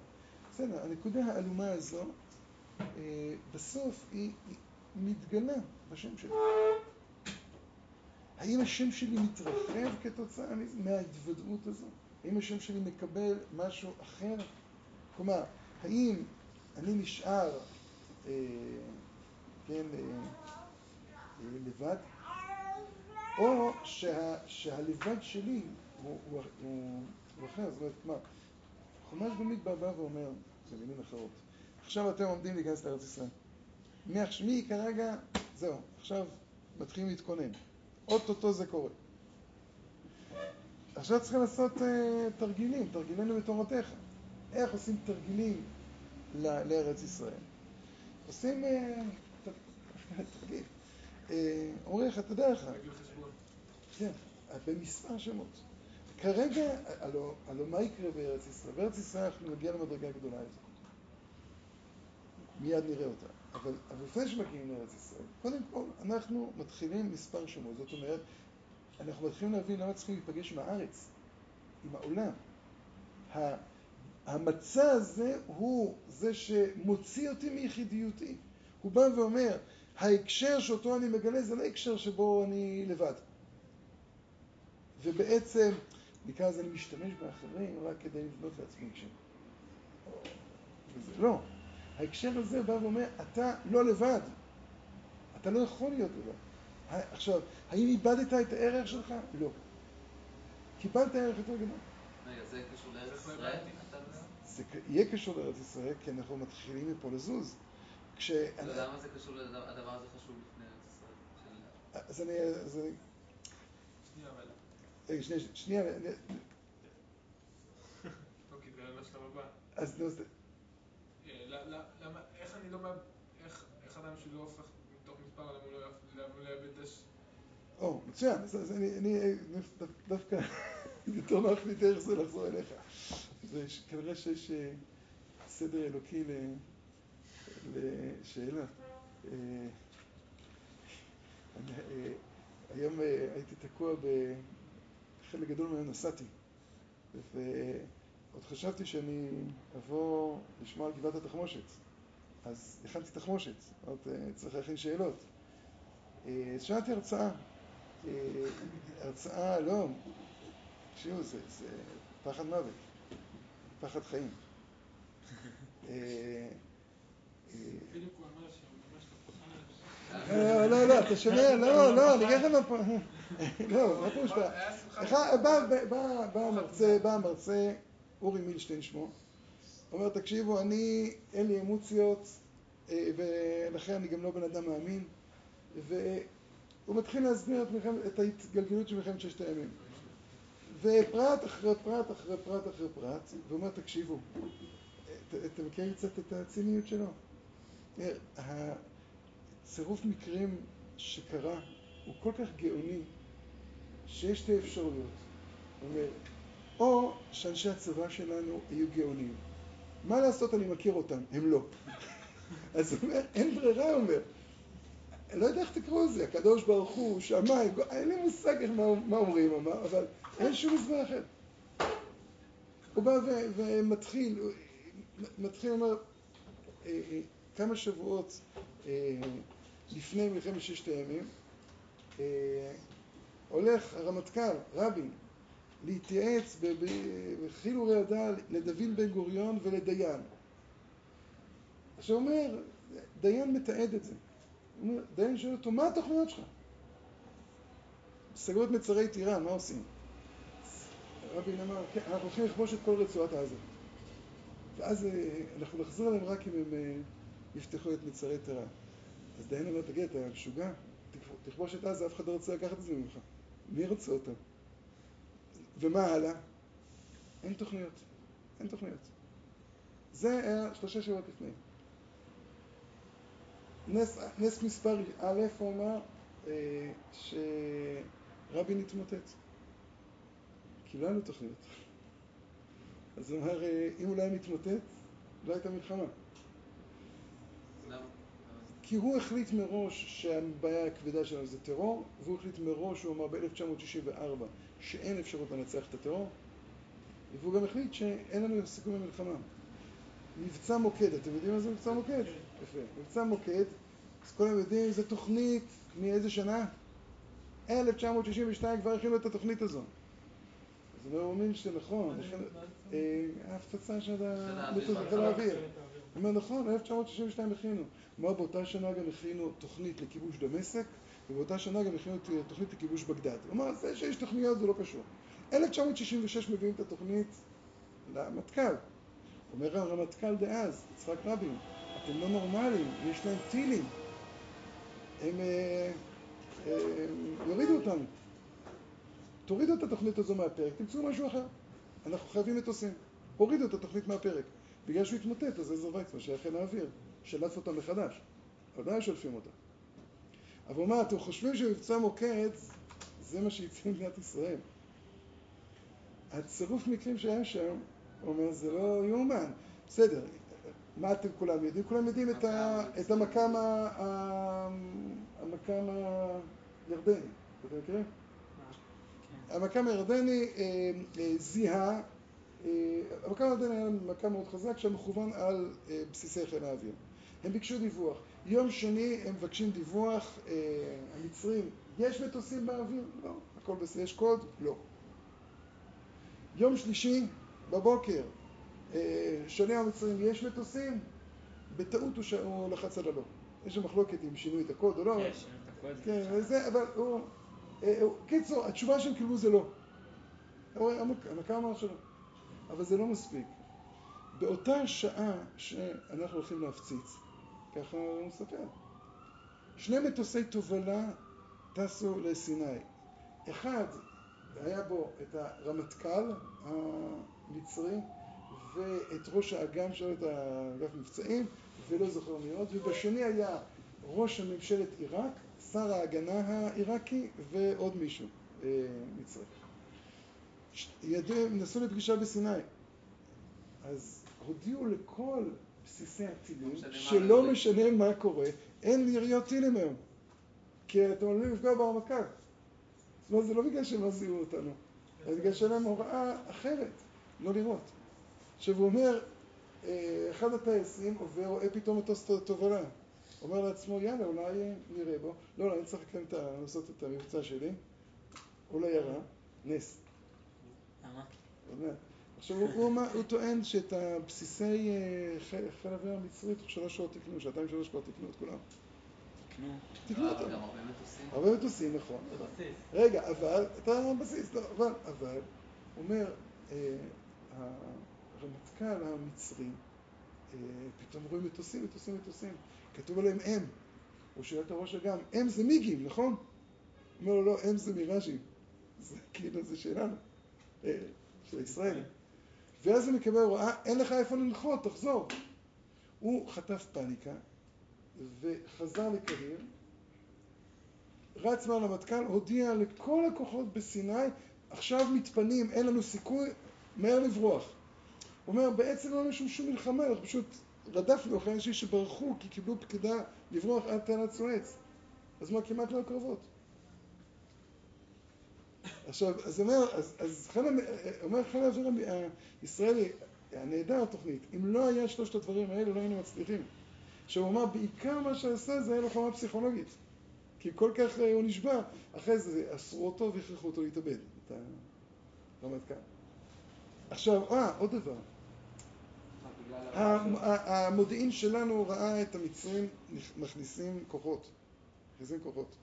בסדר, הנקודה העלומה הזו, אה, בסוף היא, היא מתגלה בשם שלי. האם השם שלי מתרחב כתוצאה מההתוודעות הזו? האם השם שלי מקבל משהו אחר? כלומר, האם אני נשאר, אה, כן, אה, אה, לבד, או שה, שהלבד שלי הוא, הוא, הוא, הוא אחר, זאת אומרת, מה, חומש במדבר בא ואומר, במילים אחרות, עכשיו אתם עומדים להיכנס לארץ ישראל. מי כרגע, זהו, עכשיו מתחילים להתכונן. אוטוטו זה קורה. עכשיו צריכים לעשות uh, תרגילים, תרגילנו בתורתך. איך עושים תרגילים לארץ ישראל? עושים uh, תרגיל. אה, לך, אתה יודע לך. כן, במספר שמות. כרגע, הלוא, הלוא מה יקרה בארץ ישראל? בארץ ישראל אנחנו נגיע למדרגה גדולה יותר. מיד נראה אותה. אבל, לפני שמגיעים לארץ ישראל, קודם כל אנחנו מתחילים מספר שמות. זאת אומרת, אנחנו מתחילים להבין למה צריכים להיפגש עם הארץ, עם העולם. המצע הזה הוא זה שמוציא אותי מיחידיותי. הוא בא ואומר, ההקשר שאותו אני מגלה זה לא הקשר שבו אני לבד. ובעצם, נקרא לזה, אני משתמש באחרים רק כדי לבנות לעצמי הקשר. וזה לא. ההקשר הזה בא ואומר, אתה לא לבד. אתה לא יכול להיות לבד. עכשיו, האם איבדת את הערך שלך? לא. קיבלת ערך יותר גדול. רגע, זה קשור לארץ ישראל? זה יהיה קשור לארץ ישראל, כי אנחנו מתחילים מפה לזוז. כש... למה זה קשור, הדבר הזה חשוב לפני ארץ ישראל? אז אני... אז אני... שנייה, אבל... רגע, שנייה, שנייה. אוקיי. אז. למה, איך אני לא... איך אדם שלי לא הופך מתוך מספר, למה הוא לא יאבד את. או, מצוין, אז אני דווקא יותר נוח לי דרך זה לחזור אליך. וכנראה שיש אה, סדר אלוקי לשאלה. אה, אה, היום הייתי תקוע בחלק גדול ממנו נסעתי. ועוד חשבתי שאני אבוא לשמוע על גבעת התחמושת. אז הכנתי תחמושת, עוד צריך להכין שאלות. אה, אז שמעתי הרצאה. אה, הרצאה, לא, תקשיבו, זה, זה פחד מוות, פחד חיים. אה, לא לא, לא, לא, אתה שומע? לא, לא, אני אגיד לך מה פה... לא, מה פירוש בא- בא- בא המרצה, בא המרצה, אורי מילשטיין שמו, אומר, תקשיבו, אני, אין לי אמוציות, אה, ולכן אני גם לא בן אדם מאמין, והוא מתחיל להסביר את, מלחמת- את ההתגלגלות של מלחמת ששת הימים. ופרט אחרי פרט אחרי פרט אחרי פרט, והוא אומר, תקשיבו, את- אתם מכירים קצת את הציניות שלו? הצירוף מקרים שקרה הוא כל כך גאוני, שיש שתי אפשרויות. הוא אומר, או שאנשי הצבא שלנו יהיו גאונים. מה לעשות, אני מכיר אותם, הם לא. אז הוא אומר, אין ברירה, הוא אומר. אני לא יודע איך תקראו לזה, הקדוש ברוך הוא, שמיים, אין לי מושג מה, מה אומרים, אבל אין שום הסבר אחר. הוא בא ו- ומתחיל, מתחיל, אומר, אה, אה, כמה שבועות אה, לפני מלחמת ששת הימים, הולך הרמטכ"ל, רבין, להתייעץ בחיל ורעדה לדוד בן גוריון ולדיין. עכשיו אומר, דיין מתעד את זה. דיין שואל אותו, מה התוכניות שלך? סגרו את מצרי טיראן, מה עושים? רבין אמר, כן, אנחנו הולכים לכבוש את כל רצועת עזה. ואז אה, אנחנו נחזור אליהם רק אם הם אה, יפתחו את מצרי טיראן. אז דיין אומר, תגיד, אתה משוגע? תכב- תכבוש את עזה, אף אחד לא רוצה לקחת את זה ממך. מי רוצה אותם? ומה הלאה? אין תוכניות. אין תוכניות. זה היה שלושה שבועות לפני. נס, נס מספר א', הוא אמר אה, שרבין התמוטט. כי לא היו לו תוכניות. אז הוא אמר, אה, אם הוא לא היה מתמוטט, לא הייתה מלחמה. כי הוא החליט מראש שהבעיה הכבדה שלנו זה טרור, והוא החליט מראש, הוא אמר ב-1964, שאין אפשרות לנצח את הטרור, והוא גם החליט שאין לנו סיכוי במלחמה. מבצע מוקד, אתם יודעים מה זה מבצע מוקד? יפה. מבצע מוקד, אז כולם יודעים, זו תוכנית מאיזה שנה? 1962 כבר הכינו את התוכנית הזו. אז אומר, מבין שזה נכון, אה, ההפצצה של. המטוס חיל. האוויר. הוא אומר, נכון, 1962 הכינו. מה באותה שנה גם הכינו תוכנית לכיבוש דמשק, ובאותה שנה גם הכינו ת- תוכנית לכיבוש בגדד. אמר, זה שיש תוכניות זה לא קשור. 1966 מביאים את התוכנית למטכ"ל. אומר הרמטכ"ל דאז, יצחק רבין, אתם לא נורמליים, יש להם טילים. הם אה, אה, יורידו אותנו. תורידו את התוכנית הזו מהפרק, תמצאו משהו אחר. אנחנו חייבים מטוסים. הורידו את התוכנית מהפרק. בגלל שהוא התמוטט, אז עזר ויצמן שהיה חיל האוויר, שלף אותה מחדש. עדיין שולפים אותה. אבל הוא אמר, אתם חושבים שמבצע מוקד זה מה שהציל מדינת ישראל. הצירוף מקרים שהיה שם, הוא אומר, זה לא יאומן. בסדר, מה אתם כולם יודעים? כולם יודעים את, ה, את המקם, ה, המקם הירדני. אתם מכירים? המקם הירדני אה, אה, זיהה, אה, המקם הירדני היה מקם מאוד חזק שהיה מכוון על בסיסי חיל האוויר. הם ביקשו דיווח. יום שני הם מבקשים דיווח, אה, המצרים, יש מטוסים באוויר? לא. הכל בסדר, יש קוד? לא. יום שלישי בבוקר, אה, שואלים המצרים, יש מטוסים? בטעות הוא, ש... הוא לחץ על הלא. יש מחלוקת אם שינו את הקוד או לא. כן, שינו את הקוד. כן, וזה, אבל הוא... אה, הוא- קיצור, התשובה שהם קיבלו זה לא. המכ"ם אמר שלא. אבל זה לא מספיק. באותה שעה שאנחנו הולכים להפציץ, ככה הוא מספר, שני מטוסי תובלה טסו לסיני. אחד, היה בו את הרמטכ"ל המצרי ואת ראש האג"ם שלו, את האגף מבצעים, ולא זוכר מי עוד, ובשני היה ראש הממשלת עיראק, שר ההגנה העיראקי ועוד מישהו אה, מצרי. ידעו, נסעו לפגישה בסיני. אז הודיעו לכל בסיסי משנה מה שלא. משנה מה קורה, אין יריות טילים היום. כי אתם עלולים לפגוע ברמטכ"ל. זאת אומרת, זה לא בגלל שהם לא זיהו אותנו. בגלל שהיה להם הוראה אחרת, לא לראות. עכשיו הוא אומר, אה, אחד הטייסים עובר, רואה פתאום מטוס תובלה. אומר לעצמו, יאללה, אולי נראה בו. לא, לא, אני צריך לקיים את ה... לעשות את המבצע שלי. אולי ירה, נס. למה? עוד מעט. עכשיו, הוא, הוא, הוא טוען שאת הבסיסי אה, חיל האוויר המצרי תוך שלוש שעות תקנו, שעתיים שלוש כבר תקנו את כולם. נו, תקנו לא, אותם. הרבה מטוסים. הרבה מטוסים, נכון. בסיס. רגע, אבל, את הבסיס, לא, אבל, אבל, אומר, אה, הרמטכ"ל המצרי, אה, פתאום רואים מטוסים, מטוסים, מטוסים, כתוב עליהם אם. הוא שואל את הראש אגם, אם זה מיגים, נכון? אומר לו, לא, אם זה מיראז'ים. זה כאילו, זה שלנו, אה, של הישראלים. ואז הוא מקבל הוראה, אין לך איפה לנחות, תחזור. הוא חטף פאניקה וחזר לקהיר, רץ מעל המטכ"ל, הודיע לכל הכוחות בסיני, עכשיו מתפנים, אין לנו סיכוי, מהר לברוח. הוא אומר, בעצם לא שם שום מלחמה, אנחנו פשוט רדפנו אחרי אנשים שברחו כי קיבלו פקודה לברוח עד תעלת סואץ. אז מה, כמעט לא הקרבות. עכשיו, אז אומר, אז, אז חיל, אומר חיל האוויר הישראלי, הנהדר התוכנית, אם לא היה שלושת הדברים האלה לא היינו מצליחים. עכשיו הוא אמר, בעיקר מה שעשה זה היה לוחמה פסיכולוגית. כי כל כך אה, הוא נשבע, אחרי זה אסרו אותו והכריחו אותו להתאבד, את הרמטכ"ל. עכשיו, אה, עוד דבר. המודיעין שלנו ראה את המצרים מכניסים כוחות, מכניסים כוחות.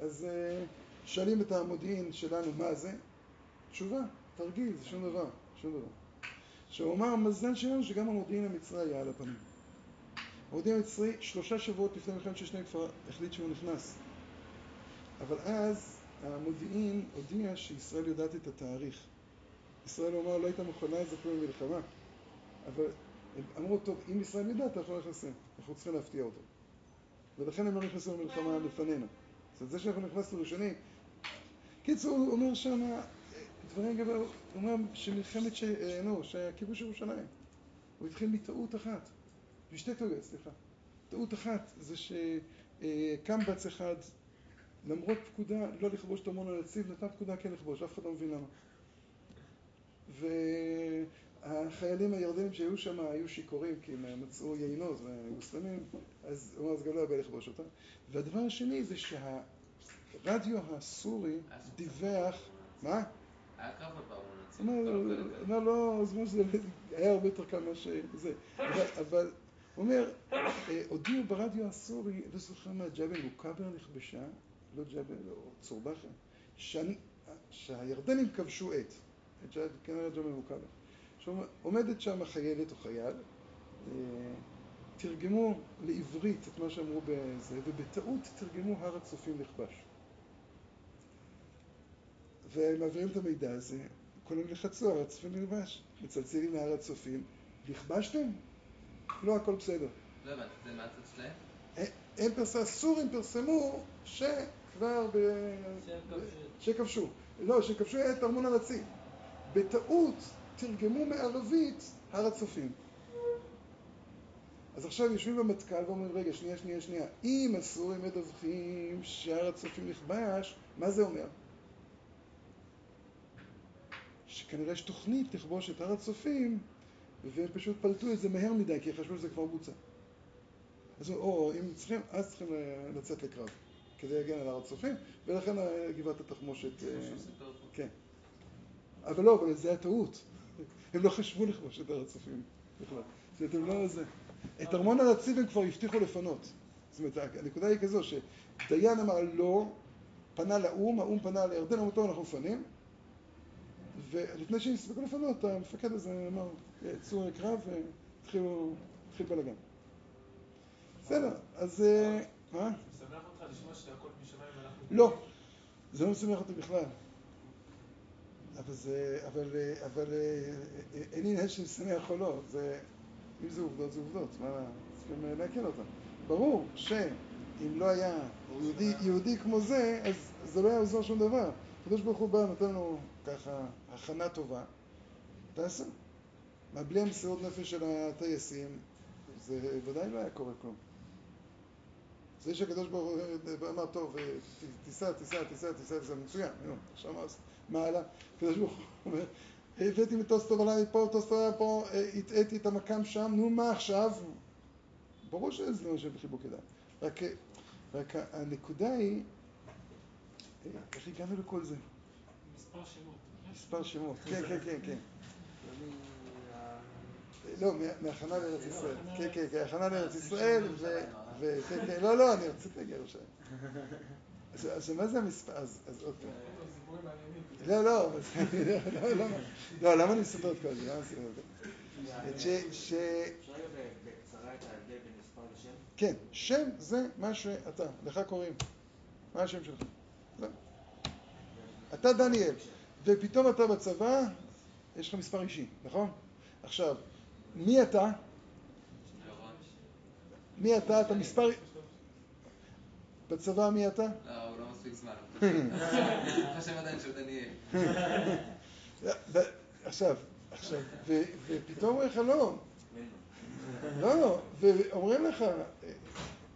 אז אה, שואלים את המודיעין שלנו מה זה? תשובה, תרגיל, זה שום דבר, שום דבר. שהוא אמר, המזל שלנו שגם המודיעין המצרי היה על הפנים. המודיעין המצרי, שלושה שבועות לפני מלחמת ששת הימים כבר החליט שהוא נכנס. אבל אז המודיעין הודיע שישראל יודעת את התאריך. ישראל אמר, לא הייתה מוכנה לזה כמו מלחמה. אבל הם אמרו, טוב, אם ישראל יודעת, אנחנו לא נכנסים. אנחנו צריכים להפתיע אותו. ולכן הם לא נכנסו למלחמה לפנינו. זאת אומרת, זה שאנחנו נכנסנו ראשונים. קיצור, הוא אומר שם, אה, דברים גדול, הוא אומר שמלחמת, ש... אה, נו, שכיבוש ירושלים. הוא התחיל מטעות אחת. משתי טעויות, סליחה. טעות אחת זה שקם בץ אחד, למרות פקודה לא לכבוש את ארמון הנציב, נתן פקודה כן לכבוש, אף אחד לא מבין למה. והחיילים הירדנים שהיו שם היו שיכורים כי הם מצאו יינות ומוסלמים, אז הוא אמר, אז גם לא היה בא לכבוש אותם. והדבר השני זה שהרדיו הסורי דיווח, מה? היה קרבות בארמון אומר לא, זה מה שזה היה הרבה יותר קל ממה שזה. אבל, הוא אומר, אה, הודיעו ברדיו הסורי, לא זוכר מה, ג'בל מוכבר נכבשה, לא ג'בל, לא צורבחה, שאני- שהירדנים כבשו את, כנראה ג'בל מוכבר. עומדת שם חיילת או חייל, אה, תרגמו לעברית את מה שאמרו בזה, ובטעות תרגמו הר הצופים נכבש. ומעבירים את המידע הזה, כולם לחצו, הר הצופים נכבש. מצלצלים להר הצופים, נכבשתם? לא, הכל בסדר. לא הבנתי, זה מהצד שלהם? הם פרסמו, הסורים פרסמו שכבר ב... שכבשו. לא, שכבשו את ארמון הנציב. בטעות תרגמו מערבית הר הצופים. אז עכשיו יושבים במטכ"ל ואומרים, רגע, שנייה, שנייה, שנייה. אם הסורים מדווחים שהר הצופים נכבש, מה זה אומר? שכנראה יש תוכנית לכבוש את הר הצופים, והם פשוט פלטו את זה מהר מדי, כי חשבו שזה כבר בוצע. אז או אם צריכים, אז צריכים לצאת לקרב, כדי להגן על הר הצופים, ולכן אה, גבעת התחמושת... זה אה. כן. אבל לא, אבל זה היה טעות. הם לא חשבו לכבוש את הר הצופים בכלל. זאת אומרת, הם לא זה. את ארמון הנציב הם כבר הבטיחו לפנות. זאת אומרת, הנקודה היא כזו שדיין אמר לא, פנה לאו"ם, האו"ם פנה לירדן, אמרו טוב, אנחנו מפנים. ולפני שהם הספיקו לפנות, המפקד הזה אמר, צאו לקרב, והתחילו, התחיל בלאגן. בסדר, אז... אה, מה? משמח אותך לשמוע שהכל משמיים אנחנו... לא, זה לא משמח אותי בכלל. אבל זה, אבל, אה, אבל אה, אין עניין של שמח או לא, זה, אם זה עובדות, זה עובדות, מה, צריכים להכיר אותן. ברור שאם לא היה יהודי, יהודי כמו זה, אז זה לא היה עוזר שום דבר. הקדוש ברוך הוא בא, נותן לנו ככה הכנה טובה, תעשה. מה, בלי המסירות נפש של הטייסים, זה ודאי לא היה קורה כלום. זה שהקדוש ברוך הוא אמר, טוב, אה, תיסע, תיסע, תיסע, תיסע, זה מצוין, נו, עכשיו מה, הלאה? הקדוש ברוך הוא אומר, הבאתי מטוס תובלה מפה, מטוס תובלה פה, אה, הטעיתי את המקם שם, נו מה עכשיו? ברור שזה לא יושב בחיבוק ידיים. רק, הנקודה היא, איך הגענו לכל זה? מספר שמות. מספר שמות, כן, כן, כן, כן. לא, מה- מהכנה לארץ ישראל. כן, כן, כן, הכנה לארץ ישראל, ו... כן, כן, לא, לא, אני רציתי להגיע לירושלים. אז- מה זה המספר? אז עוד פעם. סיפורים מעניינים. לא, לא, אבל זה- לא, לא, לא, למה אני מספר את כל זה? למה אני מספר את זה? את ש- ש... אפשר רגע בקצרה את ההבדל בין מספר לשם? כן, שם זה מה שאתה, לך קוראים. מה השם שלך? אתה דניאל, ופתאום אתה בצבא, יש לך מספר אישי, נכון? עכשיו, מי אתה? מי אתה? אתה מספר... בצבא מי אתה? לא, הוא לא מספיק זמן. חושב עדיין שהוא דניאל. עכשיו, עכשיו, ופתאום אומרים לך לא, לא, ואומרים לך, אה,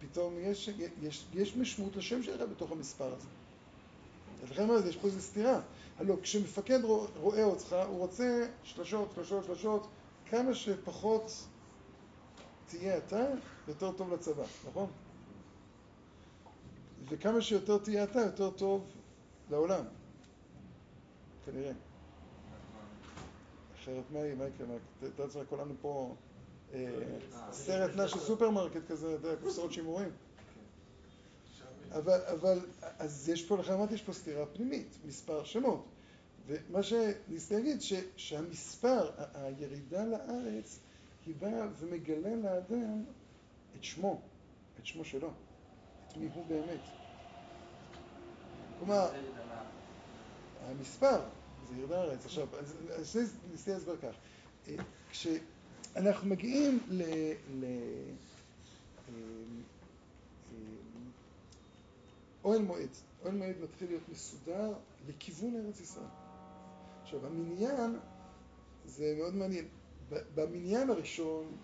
פתאום יש, יש, יש משמעות לשם שלך בתוך המספר הזה. לכן אומר, יש פה איזו סתירה. הלוא כשמפקד רוא- רואה אותך, הוא רוצה שלשות, שלשות, שלשות, כמה שפחות תהיה אתה, יותר טוב לצבא, נכון? וכמה שיותר תהיה אתה, יותר טוב לעולם. כנראה. אחרת מה יהיה, מה יקרה? תאר לעצמך, כולנו פה אה, סרט נע של סופרמרקט כזה, אתה יודע, קופסאות שימורים. אבל, אבל, אז יש פה, לכן אמרתי, יש פה סתירה פנימית, מספר שמות. ומה שניסיתי להגיד, ש, שהמספר, הירידה לארץ, היא באה ומגלה לאדם את שמו, את שמו שלו, את מי הוא באמת. כלומר, המספר, זה ירדה הארץ. עכשיו, אז ניסיתי להסביר כך. אה, כשאנחנו מגיעים ל... ל... אוהל מועד, אוהל מועד מתחיל להיות מסודר לכיוון ארץ ישראל. עכשיו, המניין זה מאוד מעניין. במניין הראשון,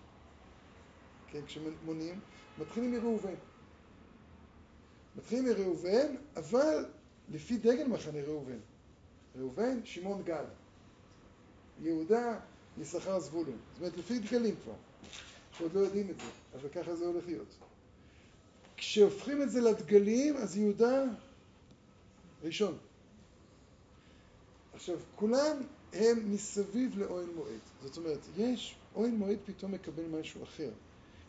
כן, כשמונים, מתחילים מראובן. מתחילים מראובן, אבל לפי דגל מחנה ראובן. ראובן, שמעון גד. יהודה, יששכר זבולון. זאת אומרת, לפי דגלים כבר. שעוד לא יודעים את זה, אבל ככה זה הולך להיות. כשהופכים את זה לדגלים, אז יהודה ראשון. עכשיו, כולם הם מסביב לאוהל מועד. זאת אומרת, יש, אוהל מועד פתאום מקבל משהו אחר.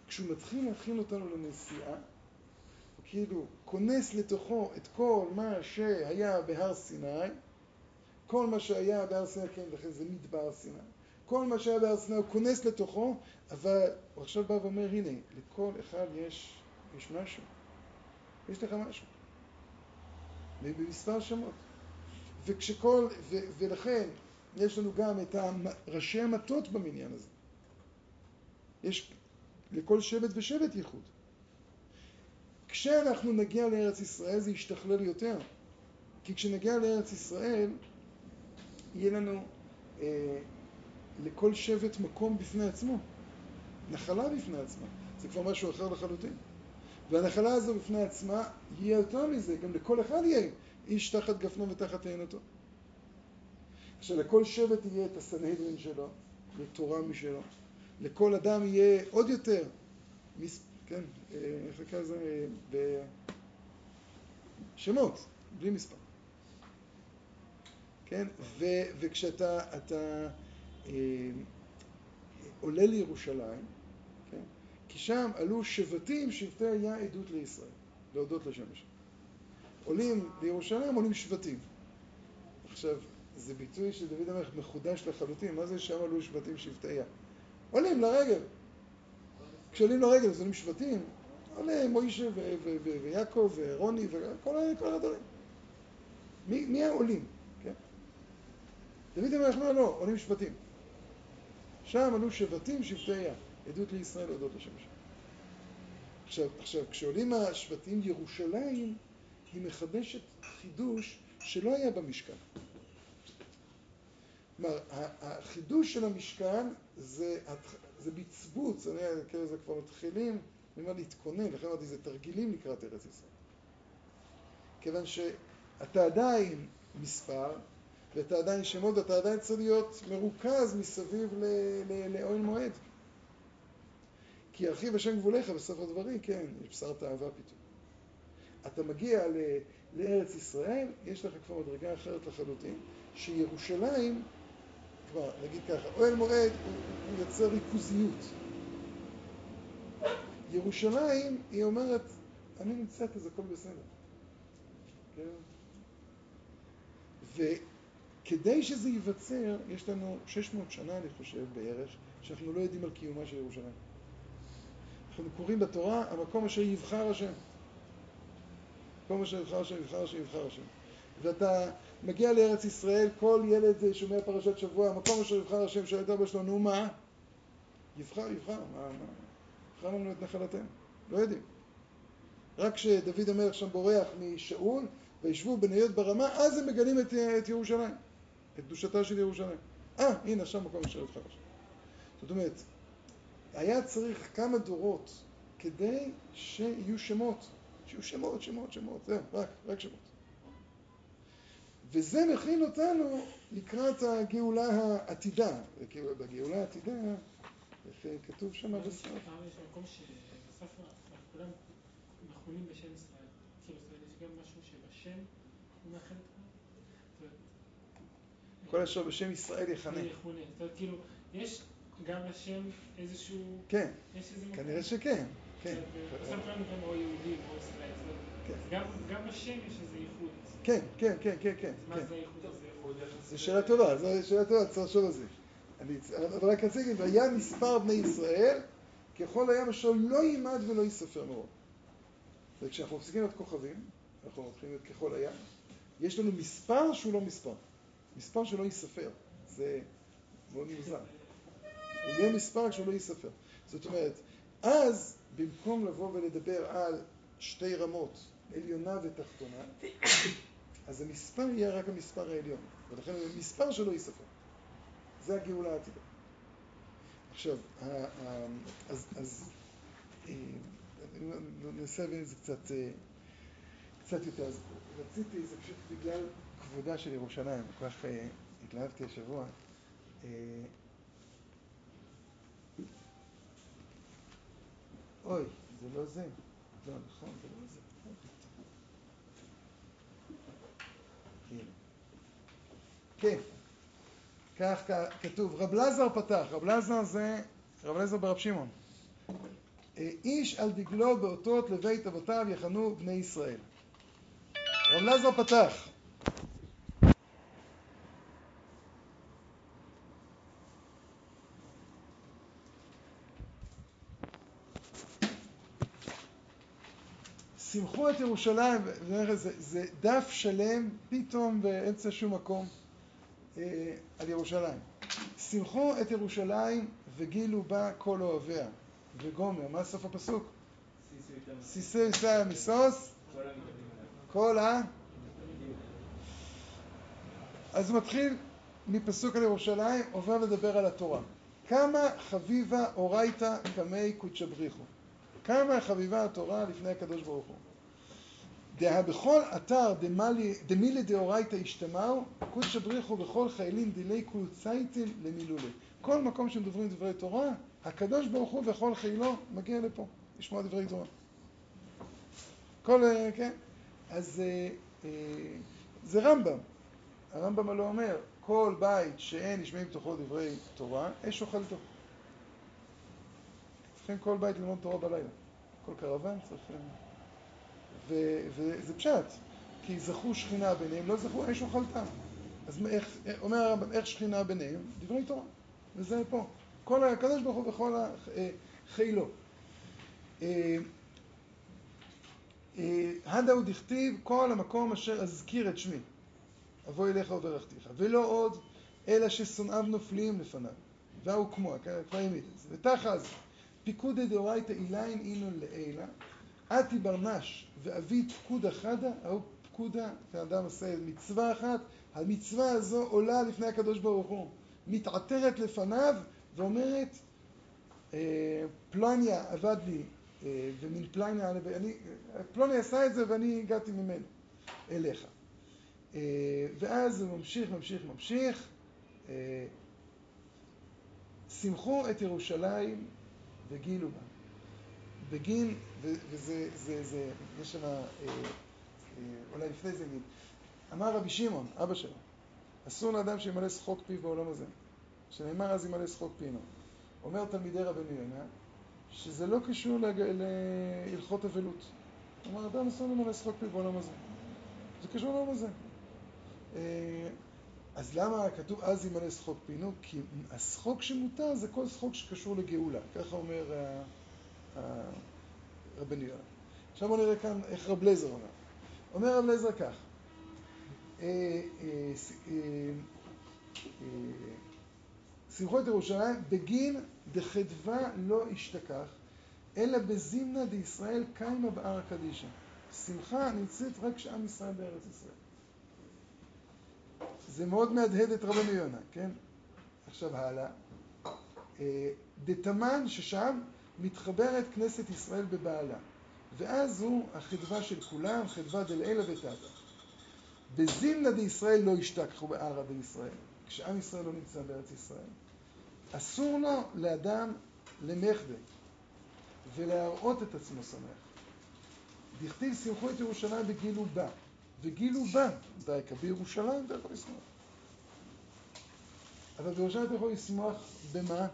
כשהוא מתחיל להכין אותנו לנסיעה, הוא כאילו כונס לתוכו את כל מה שהיה בהר סיני, כל מה שהיה בהר סיני, כן, לכן זה מדבר סיני. כל מה שהיה בהר סיני הוא כונס לתוכו, אבל הוא עכשיו בא ואומר, הנה, לכל אחד יש, יש משהו. יש לך משהו. במספר שמות. וכשכל, ו, ולכן יש לנו גם את ראשי המטות במניין הזה. יש לכל שבט ושבט ייחוד. כשאנחנו נגיע לארץ ישראל זה ישתכלל יותר. כי כשנגיע לארץ ישראל, יהיה לנו אה, לכל שבט מקום בפני עצמו. נחלה בפני עצמה. זה כבר משהו אחר לחלוטין. והנחלה הזו בפני עצמה, יהיה יותר מזה, גם לכל אחד יהיה איש תחת גפנו ותחת תאנתו. עכשיו, לכל שבט יהיה את הסנהדרין שלו, לתורה משלו. לכל אדם יהיה עוד יותר, מס... כן, אה, איך נקרא לזה? בשמות, בלי מספר. כן, ו, וכשאתה אתה, אה, עולה לירושלים, כי שם עלו שבטים, שבטי היה עדות לישראל, להודות לשם השם. עולים לירושלים, עולים שבטים. עכשיו, זה ביטוי של דוד המלך מחודש לחלוטין, מה זה שם עלו שבטים שבטי היה? עולים לרגל. כשעולים לרגל אז עולים שבטים, עולה מוישה ויעקב ורוני וכל כל הדברים. מי, מי העולים? כן? דוד המלך אומר לא, עולים שבטים. שם עלו שבטים שבטי היה, עדות לישראל להודות השם. עכשיו, עכשיו, כשעולים השבטים ירושלים, היא מחדשת חידוש שלא היה במשכן. כלומר, החידוש של המשכן זה, זה בצבוץ, אני אקרא לזה כבר מתחילים אני אומר להתכונן, לכן אמרתי זה תרגילים לקראת ארץ ישראל. כיוון שאתה עדיין מספר, ואתה עדיין שמות, ואתה עדיין צריך להיות מרוכז מסביב לאוהל מועד. כי ירחיב השם גבוליך בספר דברים, כן, יש בשר תאווה פתאום. אתה מגיע ל- לארץ ישראל, יש לך כבר מדרגה אחרת לחלוטין, שירושלים, כבר נגיד ככה, אוהל מועד הוא, הוא יוצר ריכוזיות. ירושלים, היא אומרת, אני נמצאת אז הכל בסדר. כן? וכדי שזה ייווצר, יש לנו 600 שנה, אני חושב, בערך, שאנחנו לא יודעים על קיומה של ירושלים. אנחנו קוראים בתורה, המקום אשר יבחר השם. מקום אשר יבחר השם, יבחר השם, יבחר השם. ואתה מגיע לארץ ישראל, כל ילד שומע פרשת שבוע, המקום אשר יבחר השם, שואל את אבא שלו, נו מה? יבחר, יבחר, מה, מה? יבחר לנו את נחלתנו. לא יודעים. רק כשדוד המלך שם בורח משאול, וישבו בניות ברמה, אז הם מגלים את, את ירושלים, את קדושתה של ירושלים. אה, הנה, שם מקום אשר יבחר השם. זאת אומרת, היה צריך כמה דורות כדי שיהיו שמות, שיהיו שמות, שמות, שמות, זהו, רק, רק שמות. וזה מכין אותנו לקראת הגאולה העתידה. בגאולה העתידה, כתוב שם בסוף? יש מקום שבסוף כולם מכונים בשם ישראל. כאילו, יש גם משהו שבשם הוא מאחד כל אשר בשם ישראל אומרת, כאילו, יש גם לשם איזשהו... כן. כנראה שכן, כן. בסוף כולם נקראים או יהודים או ישראל. זאת אומרת, כן. גם- גם בשם יש איזה ייחוד. כן, כן, כן, כן, כן. מה כן. זה הייחוד הזה? זו שאלה טובה, זו שאלה טובה, צריך לחשוב על זה. אבל רק רציתי להגיד, והיה מספר בני ישראל ככל הים אשר לא יימד ולא ייספר מרוב. וכשאנחנו מפסיקים את כוכבים, אנחנו מתחילים את ככל הים, יש לנו מספר שהוא לא מספר. מספר שלא ייספר. זה מאוד מוזר. הוא יהיה מספר כשהוא לא ייספר. זאת אומרת, אז במקום לבוא ולדבר על שתי רמות, עליונה ותחתונה, אז המספר יהיה רק המספר העליון, ולכן הוא מספר שלא ייספר. זה הגאולה העתידה. עכשיו, אז, אז אה, ננסה להבין את זה קצת, אה, קצת יותר. אז רציתי, זה פשוט בגלל כבודה של ירושלים, כל כך אה, התלהבתי השבוע. אוי, זה לא זה. לא, נכון, זה לא זה. כן, כך כתוב, רב לזר פתח, רב לזר זה רב לזר ברב שמעון. אה, איש על דגלו באותות לבית אבותיו יחנו בני ישראל. רב לזר פתח, שמחו את ירושלים, זה, זה, זה דף שלם פתאום באמצע שום מקום אה, על ירושלים. שמחו את ירושלים וגילו בה כל אוהביה. וגומר, מה סוף הפסוק? סיסי ישראל משוש, כל ה... אז מתחיל מפסוק על ירושלים, עובר לדבר על התורה. כמה חביבה אורייתא קמי קודשא בריחו. כמה חביבה התורה לפני הקדוש ברוך הוא. דהה בכל אתר דמילי דאורייתא השתמעו, קודשא בריחו בכל חיילים דילי קולצייתים למילולי. כל מקום שמדברים דברי תורה, הקדוש ברוך הוא וכל חילו מגיע לפה, לשמוע דברי תורה. כל, אה, כן? אז אה, אה, זה רמב"ם. הרמב"ם הלא אומר, כל בית שאין נשמעים בתוכו דברי תורה, אש אוכלתו. צריכים כל בית ללמוד תורה בלילה. כל קרוון צריך... אה, וזה פשט, כי זכו שכינה ביניהם, לא זכו אש אוכלתם. אז איך, אומר הרמב"ם, איך שכינה ביניהם? דברי תורה. וזה פה. כל הקדוש ברוך הוא וכל החילו. אה, אה, הדה הוא דכתיב כל המקום אשר אזכיר את שמי. אבוא אליך וברכתיך. ולא עוד, אלא ששונאיו נופלים לפניו. והוא כמו, כבר העמיד את זה. ותחז, פיקודי דאורייתא אילין אילון לעילה, אתי ברנש ואבי פקודה חדה, ההוא פקודה, האדם עושה מצווה אחת, המצווה הזו עולה לפני הקדוש ברוך הוא, מתעטרת לפניו ואומרת, אה, פלניה עבד לי אה, ומן פליינה, אני, פלוני עשה את זה ואני הגעתי ממנו אליך. אה, ואז הוא ממשיך, ממשיך, ממשיך. שמחו את ירושלים וגילו בה. בגין, וזה, זה, זה, יש שם, אולי לפני זה נגיד, אמר רבי שמעון, אבא שלו, אסור לאדם שימלא שחוק פיו בעולם הזה. שנאמר אז ימלא שחוק פינו. אומר תלמידי רבנו יונה, שזה לא קשור להלכות אבלות. כלומר, אדם אסור למלא שחוק פיו בעולם הזה. זה קשור לעולם הזה. אה, אז למה כתוב אז ימלא שחוק פינו? כי השחוק שמותר זה כל שחוק שקשור לגאולה. ככה אומר רבנו יונה. עכשיו בואו נראה כאן איך רב לזר אומר. אומר רב לזר כך, אה, אה, שמחו את ירושלים בגין דחדווה לא ישתכח, אלא בזימנה דישראל קיימה בהר הקדישא. שמחה נמצאת רק כשעם ישראל בארץ ישראל. זה מאוד מהדהד את רבנו יונה, כן? עכשיו הלאה. אה, דתמן ששם מתחברת כנסת ישראל בבעלה. ואז הוא החדווה של כולם, חדווה דלעילא ותתא. בזימנה דישראל לא ישתכחו בערא דישראל, כשעם ישראל לא נמצא בארץ ישראל. אסור לו לאדם למחדה ולהראות את עצמו שמח. דכתיב שמחו את ירושלים וגילו בה, וגילו בה, דייקה, בירושלים יכול לשמוח. אבל בירושלים אתה יכול לשמוח במה?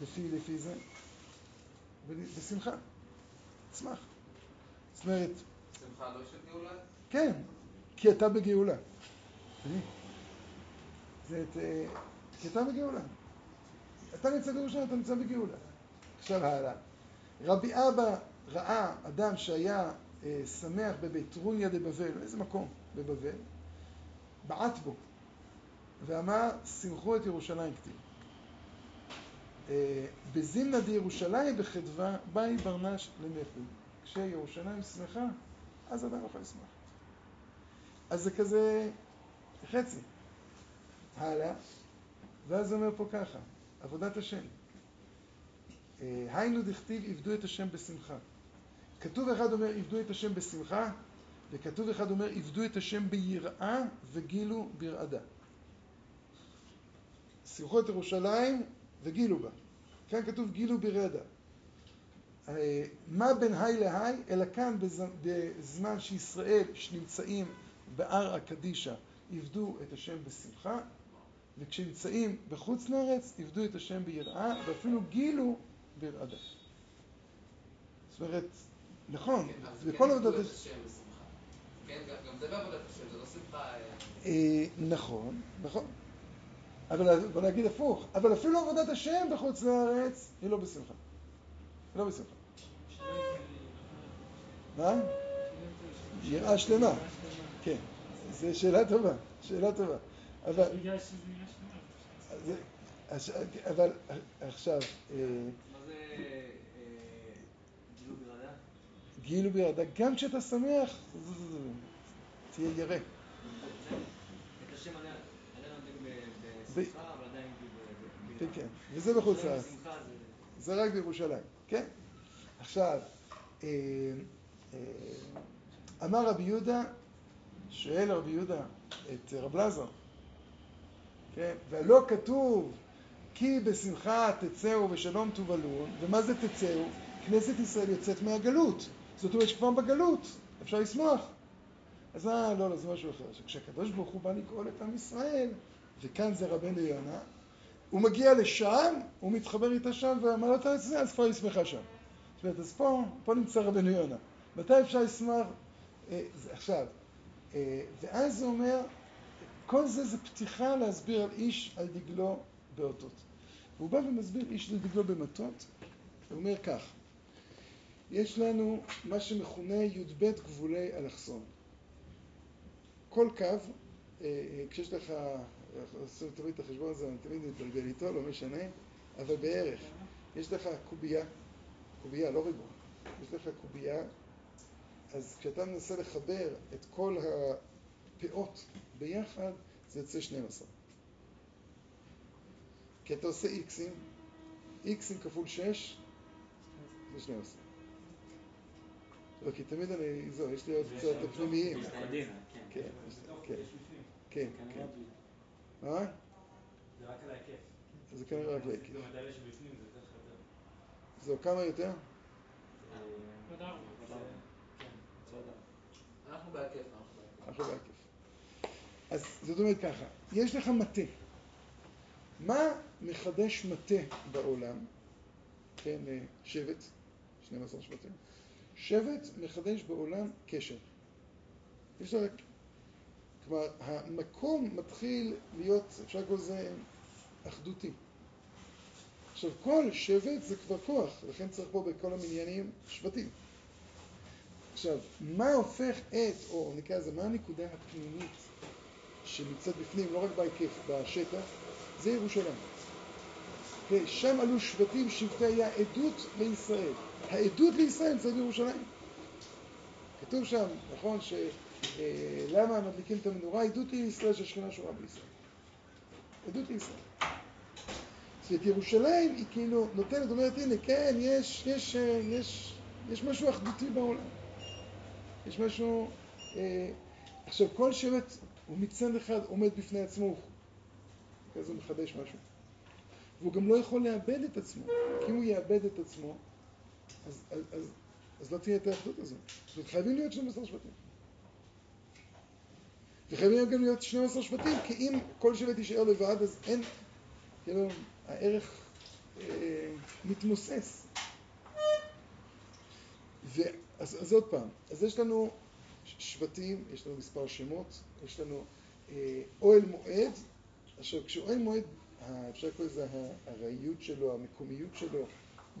לפי, לפי זה? בשמחה. תשמח. זאת אומרת... שמחה לא של גאולה? כן, כי אתה בגאולה. זה את... כי אתה בגאולה. אתה נמצא בירושלים, אתה נמצא בגאולה. עכשיו הלאה. רבי אבא ראה אדם שהיה אה, שמח בבית רוניה דבבל, איזה מקום בבבל, בעט בו, ואמר, שמחו את ירושלים כתיב. אה, בזימנה דירושלים בחדווה, באי ברנש למחד. כשירושלים שמחה, אז אדם יכול לשמוח. אז זה כזה חצי. הלאה. ואז אומר פה ככה, עבודת השם. אה, היינו דכתיב עבדו את השם בשמחה. כתוב אחד אומר עבדו את השם בשמחה, וכתוב אחד אומר עבדו את השם ביראה וגילו ברעדה. שמחו את ירושלים וגילו בה. כאן כתוב גילו ברעדה. אה, מה בין היי להי, אלא כאן בזמן שישראל שנמצאים בהר הקדישא עבדו את השם בשמחה, וכשנמצאים בחוץ לארץ, עבדו את השם ביראה, ואפילו גילו ברעדה. זאת אומרת, נכון, זה בכל כן עבודת השם. כן, גם זה בעבודת השם, זה לא שמחה... אה, אה, נכון, נכון. אבל בוא נגיד הפוך, אבל אפילו עבודת השם בחוץ לארץ היא לא בשמחה. היא לא בשמחה. מה? יראה שלמה. כן, זו שאלה טובה, שאלה טובה. אבל... אבל עכשיו, אה, מה זה אה, גילו ברעדה? גילו בירדה, גם כשאתה שמח, תהיה ירא. את השם עליה עליה נותנים ב- בשמחה, אבל עדיין כאילו ב- ב- כן, ביראה. כן, וזה בחוץ לארץ. זה... רק בירושלים, כן? עכשיו, אה, אה, אמר רבי יהודה, שואל רבי יהודה את רב לזר, כן? ולא כתוב כי בשמחה תצאו ושלום תובלון, ומה זה תצאו? כנסת ישראל יוצאת מהגלות, זאת אומרת שכבר בגלות, אפשר לשמוח. אז אה, לא, לא, זה משהו אחר. כשהקדוש ברוך הוא בא לגאול את עם ישראל, וכאן זה רבנו יונה, הוא מגיע לשם, הוא מתחבר איתה שם, ואמר לו, אתה אצלי, אז כבר היא שמחה שם. זאת אומרת, אז פה, פה נמצא רבנו יונה. מתי אפשר לשמוח? אה, זה, עכשיו, אה, ואז הוא אומר, כל זה זה פתיחה להסביר על איש על דגלו באותות. והוא בא ומסביר איש על דגלו במטות, הוא אומר כך, יש לנו מה שמכונה י"ב גבולי אלכסון. כל קו, אה, אה, כשיש לך, עושים תמיד את החשבון הזה, אני תמיד מתבלבל איתו, לא משנה, אבל בערך, יש לך קובייה, קובייה, לא ריבוע, יש לך קובייה, אז כשאתה מנסה לחבר את כל הפאות ביחד, זה יוצא 12. כי אתה עושה איקסים, איקסים כפול 6 זה 12. לא, כי תמיד אני, זהו, יש לי עוד קצת העדין, כן. כן, יש בתוך, כן. מה? זה רק על ההיקף. זה כנראה רק להיקף. זהו, כמה יותר? ארבע. כן, אנחנו בהיקף, אנחנו בהיקף. אז זאת אומרת ככה, יש לך מטה. מה מחדש מטה בעולם? כן, אה, שבט, 12 שבטים. שבט מחדש בעולם קשר. יש לך, כלומר, המקום מתחיל להיות, אפשר לקרוא לזה אחדותי. עכשיו, כל שבט זה כבר כוח, לכן צריך פה בכל המניינים שבטים. עכשיו, מה הופך את, או נקרא לזה, מה הנקודה הפנימית שנמצאת בפנים, לא רק בהיקף, בשטח, זה ירושלים. כן, שם עלו שבטים, שבטי היה עדות לישראל. העדות לישראל נמצאת בירושלים. כתוב שם, נכון, שלמה מדליקים את המנורה? עדות לישראל שהשכינה שורה בישראל. עדות לישראל. זאת אומרת, ירושלים היא כאילו נותנת, אומרת, הנה, כן, יש, יש, אה, יש, יש משהו אחדותי בעולם. יש משהו... אה, עכשיו, כל שבט הוא מצד אחד עומד בפני עצמו, אז הוא מחדש משהו. והוא גם לא יכול לאבד את עצמו, כי אם הוא יאבד את עצמו, אז, אז, אז, אז לא תהיה את האחדות הזו. זאת אומרת, חייבים להיות 12 שבטים. וחייבים גם להיות 12 שבטים, כי אם כל שבט יישאר לבד, אז אין, כאילו, הערך אה, מתמוסס. ואז, אז עוד פעם, אז יש לנו שבטים, יש לנו מספר שמות, יש לנו אה, אוהל מועד. עכשיו, כשאוהל מועד, אפשר לקרוא לזה הארעיות שלו, המקומיות שלו,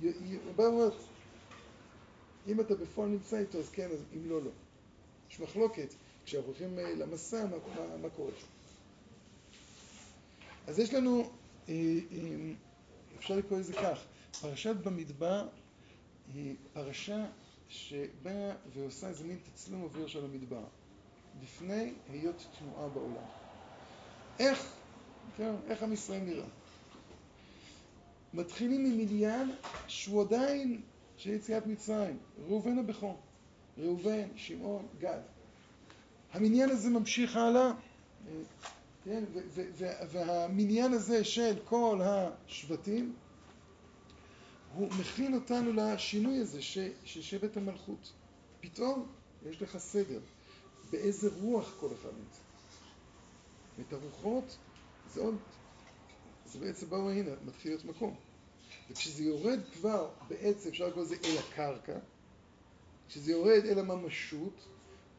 י- י- הוא בא ואומר, אם אתה בפועל נמצא איתו, אז כן, אז אם לא, לא. יש מחלוקת, כשאנחנו הולכים אה, למסע, מה, מה, מה קורה שם. אז יש לנו, אה, אה, אפשר לקרוא לזה כך, פרשת במדבר היא פרשה שבאה ועושה איזה מין תצלום אוויר של המדבר, לפני היות תנועה בעולם. איך, כן, איך עם ישראל נראה? מתחילים ממדיין שהוא עדיין של יציאת מצרים, ראובן הבכור, ראובן, שמעון, גד. המניין הזה ממשיך הלאה, כן, והמניין הזה של כל השבטים הוא מכין אותנו לשינוי הזה ש, של שבט המלכות. פתאום יש לך סדר, באיזה רוח כל אחד נמצא. ואת הרוחות זה עוד, זה בעצם באו הנה, מתחיל להיות מקום. וכשזה יורד כבר בעצם, אפשר לקרוא לזה אל הקרקע, כשזה יורד אל הממשות,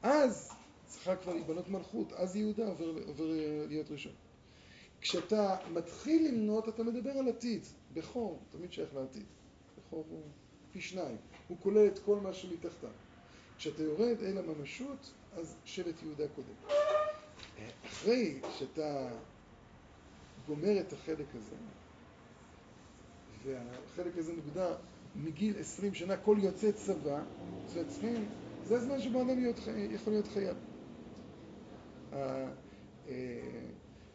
אז צריכה כבר להיבנות מלכות, אז יהודה עובר, עובר להיות ראשון. כשאתה מתחיל למנות, אתה מדבר על עתיד. בכור תמיד שייך לעתיד. בכור הוא פי שניים. הוא כולל את כל מה שמתחתיו. כשאתה יורד אל הממשות, אז שבט יהודה קודם. אחרי שאתה גומר את החלק הזה, והחלק הזה מוגדר מגיל 20 שנה, כל יוצא צבא, זה צריכים, זה הזמן שבו אדם יכול להיות חייב. אה,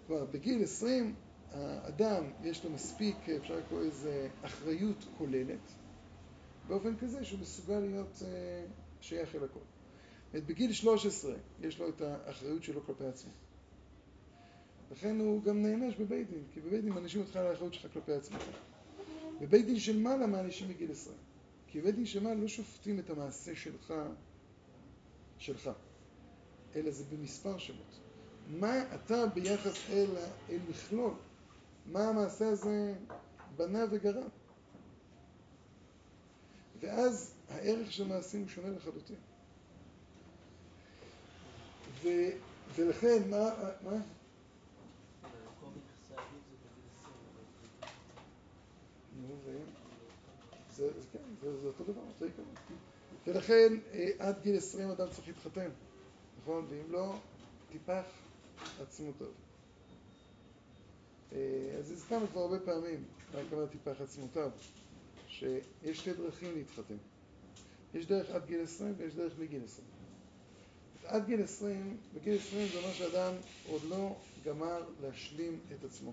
כלומר, בגיל 20 האדם יש לו מספיק, אפשר לקרוא לזה אחריות כוללת, באופן כזה שהוא מסוגל להיות אה, שייך אל הכל. זאת בגיל 13 יש לו את האחריות שלו כלפי עצמו. לכן הוא גם נענש בבית דין, כי בבית דין מענישים אותך על האחריות שלך כלפי עצמך. בבית דין של מעלה מענישים מגיל 20. כי בבית דין של מעלה לא שופטים את המעשה שלך, שלך, אלא זה במספר שמות. מה אתה ביחס אל, אל מכלול? מה המעשה הזה בנה וגרם? ואז הערך של מעשים הוא שונה לחלוטין. ו, ולכן, מה, מה? במקום יחסי עדות זה בגיל 20, אבל נו, ו... זה, זה, כן, זה, זה אותו דבר, אותו עיקרון. ולכן אה, עד גיל 20 אדם צריך להתחתן, נכון? ואם לא, טיפח עצמותיו. אה, אז הזכרנו כבר הרבה פעמים מה הכוונה טיפח עצמותיו, שיש שתי דרכים להתחתן. יש דרך עד גיל 20 ויש דרך מגיל 20. עד גיל 20, בגיל 20 זה אומר שאדם עוד לא גמר להשלים את עצמו.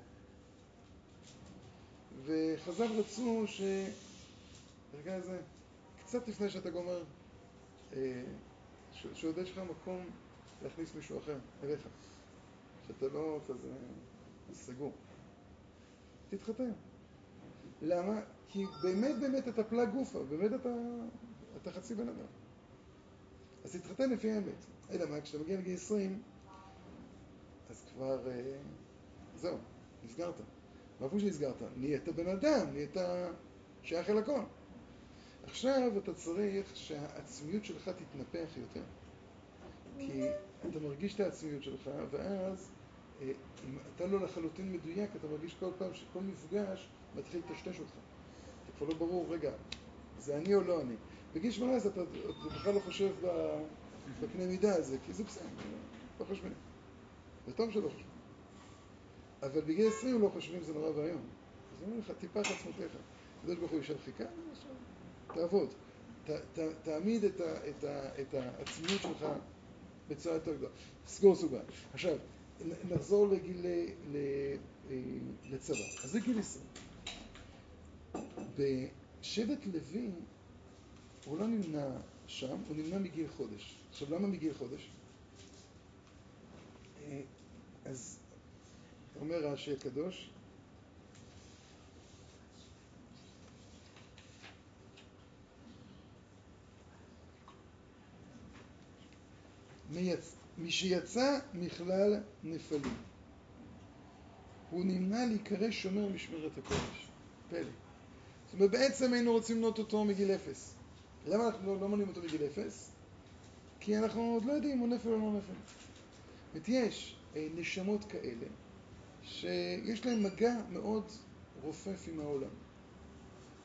וחז"ל רצו ש... ברגע הזה, קצת לפני שאתה גומר, אה, שעוד יש לך מקום להכניס מישהו אחר אליך, שאתה לא כזה סגור. תתחתן. למה? כי באמת באמת אתה פלאג גופה, באמת אתה, אתה חצי בן אדם. אז תתחתן לפי האמת. אלא מה, כשאתה מגיע לגיל 20, אז כבר, אה, זהו, נסגרת. מה פירוש נסגרת? נהיית בן אדם, נהיית שייך אל הכל. עכשיו אתה צריך שהעצמיות שלך תתנפח יותר. כי אתה מרגיש את העצמיות שלך, ואז אה, אם אתה לא לחלוטין מדויק, אתה מרגיש כל פעם שכל מפגש מתחיל לטשטש אותך. אתה כבר לא ברור, רגע, זה אני או לא אני. בגיל 18 אתה, אתה בכלל לא חושב בקנה מידה הזה, כי זה בסדר, לא חושבים. זה טוב שלא חושבים. אבל בגיל 20 לא חושבים, זה נורא ואיום. אז אומרים לך, טיפה את עצמותיך. הקדוש ברוך הוא יושב חיכה, עכשיו תעבוד. ת, ת, תעמיד את, ה, את, ה, את העצמיות שלך בצורה יותר גדולה. סגור סוגריים. עכשיו, נחזור לגיל, אה, לצבא. אז זה גיל 20. בשבט לוי הוא לא נמנע שם, הוא נמנע מגיל חודש. עכשיו, למה מגיל חודש? אה, אז אומר רש"י הקדוש, מייצ... משיצא מכלל נפלים. הוא נמנע להיקרא שומר משמרת הקודש. פלא. זאת אומרת, בעצם היינו רוצים למנות אותו מגיל אפס. למה אנחנו לא, לא מונים אותו מגיל אפס? כי אנחנו עוד לא יודעים אם הוא נפל או לא נפל. זאת יש אה, נשמות כאלה שיש להם מגע מאוד רופף עם העולם.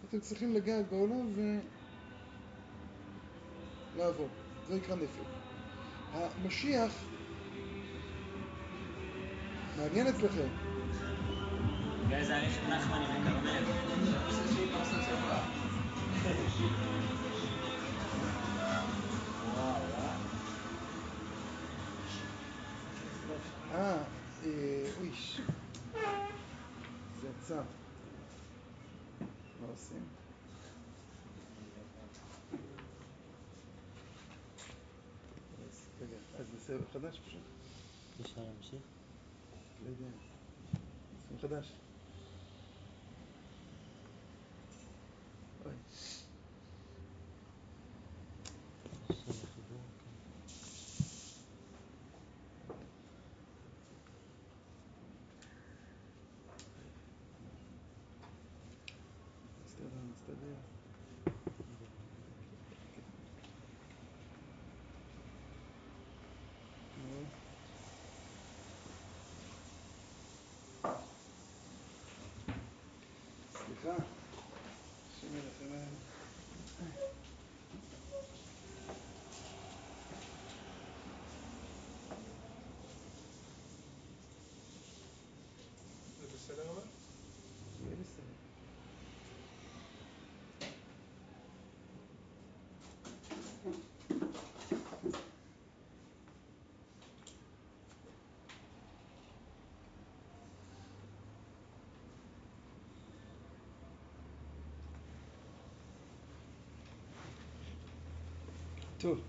אתם צריכים לגעת בעולם ולעבור. זה נקרא נפל. המשיח מעניין אצלכם. גיא זה. אה, אה, אויש. זה יצא. מה עושים? אז, רגע, אז בסבב חדש פשוט? אפשר להמשיך? לא יודע. עושים חדש. אוי. של החיבור, כן. מסתדר, מסתדר. נו. סליחה, השם ירחמנו. זה בסדר אבל? יהיה בסדר. טוב.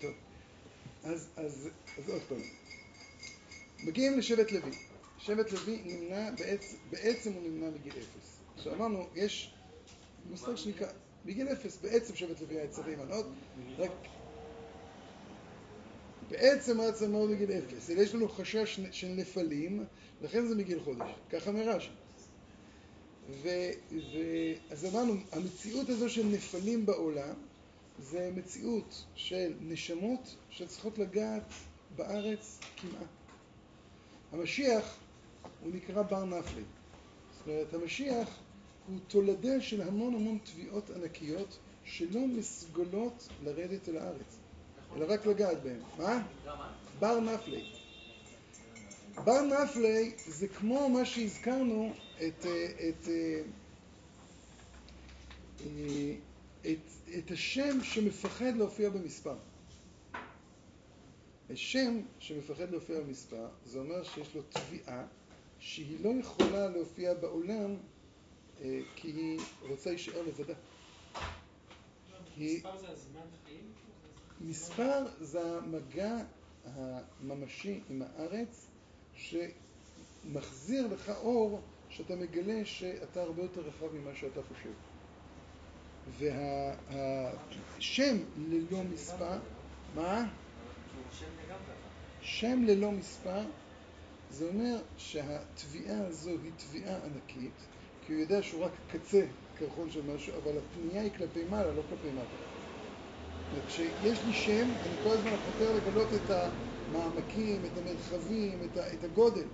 טוב. אז, אז, אז עוד פעם. מגיעים לשבט לוי. שבט לוי נמנע, בעצם, בעצם הוא נמנע מגיל אפס. עכשיו אמרנו, יש מושג שנקרא, בגיל אפס, בעצם שבט לוי היה צריך להימנות, רק בעצם היה צריך מאוד מגיל אפס, אלא יש לנו חשש של נפלים, לכן זה מגיל חודש, ככה מרש"י. ו, ו, אז אמרנו, המציאות הזו של נפלים בעולם, זה מציאות של נשמות שצריכות לגעת בארץ כמעט. המשיח הוא נקרא בר נפלי. זאת אומרת, המשיח הוא תולדה של המון המון תביעות ענקיות שלא מסוגלות לרדת אל הארץ, אלא רק לגעת בהן. מה? בר נפלי. בר נפלי זה כמו מה שהזכרנו את, אה, את, אה, אה, את, את השם שמפחד להופיע במספר. השם שמפחד להופיע במספר, זה אומר שיש לו תביעה שהיא לא יכולה להופיע בעולם כי היא רוצה להישאר לבדה. מספר זה הזמן חיים? מספר זה המגע הממשי עם הארץ שמחזיר לך אור שאתה מגלה שאתה הרבה יותר רחב ממה שאתה חושב. והשם ללא מספר, מה? שם ללא מספר זה אומר שהתביעה הזו היא תביעה ענקית כי הוא יודע שהוא רק קצה קרחון של משהו אבל הפנייה היא כלפי מעלה, לא כלפי אומרת, כשיש לי שם, אני כל הזמן חותר לגלות את המעמקים, את המרחבים, את, ה, את הגודל.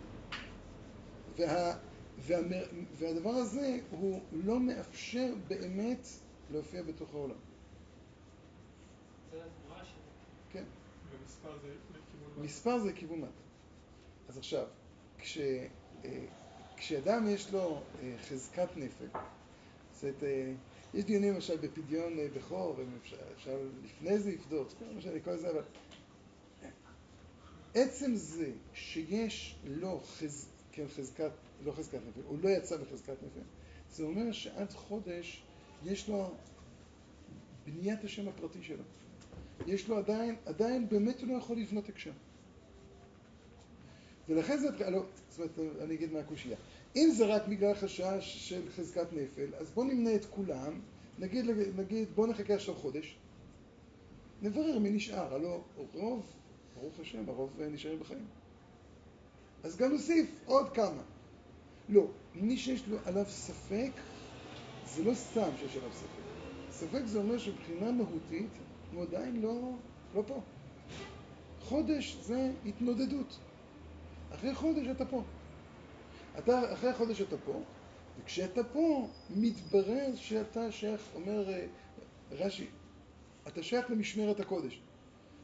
וה, והדבר הזה הוא לא מאפשר באמת להופיע בתוך העולם. כן. ומספר זה לכיוון מה? מספר זה כיוון מטה. אז עכשיו, כש, אה, כשאדם יש לו אה, חזקת נפל, זאת אומרת, אה, יש דיונים למשל בפדיון בכור, אפשר לפני זה לפדות, מה שאני קורא לזה, אבל עצם זה שיש לו חז... כן, חזקת, לא חזקת נפל, הוא לא יצא בחזקת נפל, זה אומר שעד חודש יש לו בניית השם הפרטי שלו. יש לו עדיין, עדיין באמת הוא לא יכול לבנות הקשר. ולכן זה, לא, זאת אומרת, אני אגיד מה הקושייה. אם זה רק בגלל חשש של חזקת נפל, אז בוא נמנה את כולם, נגיד, נגיד בוא נחכה עכשיו חודש, נברר מי נשאר, הלא רוב, ברוך השם, הרוב נשארים בחיים. אז גם נוסיף עוד כמה. לא, מי שיש לו עליו ספק, זה לא סתם שיש עליו ספק. ספק זה אומר שמבחינה מהותית הוא עדיין לא, לא פה. חודש זה התנודדות. אחרי חודש אתה פה. אתה, אחרי חודש אתה פה, וכשאתה פה, מתברר שאתה שייך, אומר אה, רש"י, אתה שייך למשמרת הקודש.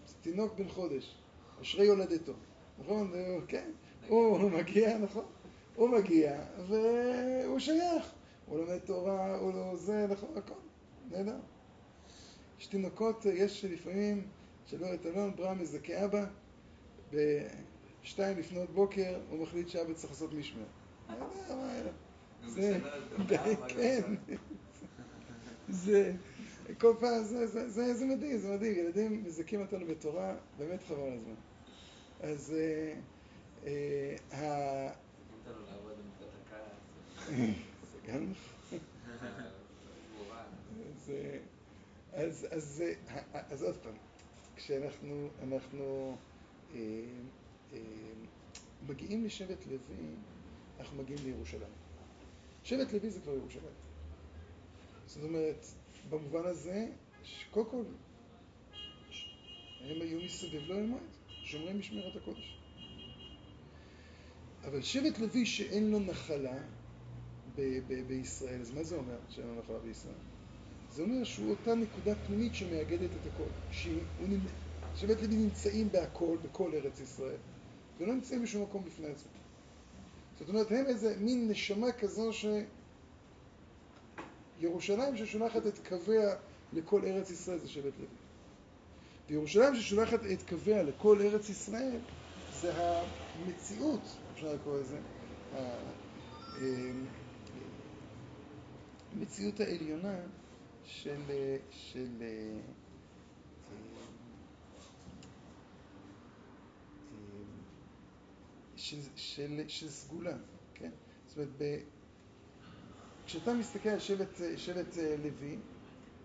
זה תינוק בן חודש, אשרי יולדתו. נכון? כן, הוא מגיע, נכון? הוא מגיע, והוא שייך. הוא לומד תורה, הוא לא זה, נכון, הכל. נהדר. יש תינוקות, יש לפעמים, שלא את אלון ברמז זה כאבא, בשתיים לפנות בוקר הוא מחליט שאבא צריך לעשות היה. זה, כן, זה, כל פעם, זה, זה, זה, זה מדהים, זה מדהים, ילדים מזכים אותנו בתורה, באמת חבל הזמן. אז אה, אה, ה- נותן לו לעבוד במידת גם. אז, אה, אז, עוד פעם, כשאנחנו אנחנו, אה, אה, מגיעים לשבט לוי, אנחנו מגיעים לירושלים. שבט לוי זה כבר ירושלים. זאת אומרת, במובן הזה, שקודם כל, הם היו מסביב לאוהל מועד, שומרים משמרת הקודש. אבל שבט לוי שאין לו נחלה בישראל, אז מה זה אומר שאין לו נחלה בישראל? זה אומר שהוא אותה נקודה פנימית שמאגדת את הכל. שבט לוי נמצאים בהכל, בכל ארץ ישראל, ולא נמצאים בשום מקום בפני עצמם. זאת אומרת, הם איזה מין נשמה כזו שירושלים ששולחת את קוויה לכל ארץ ישראל זה שבט לוי. וירושלים ששולחת את קוויה לכל ארץ ישראל זה המציאות, אפשר לקרוא לזה, ה- אמ, המציאות העליונה של, של, אמ, אמ, של, של, של סגולה, כן? זאת אומרת, ב, כשאתה מסתכל על שבט, שבט אה, לוי,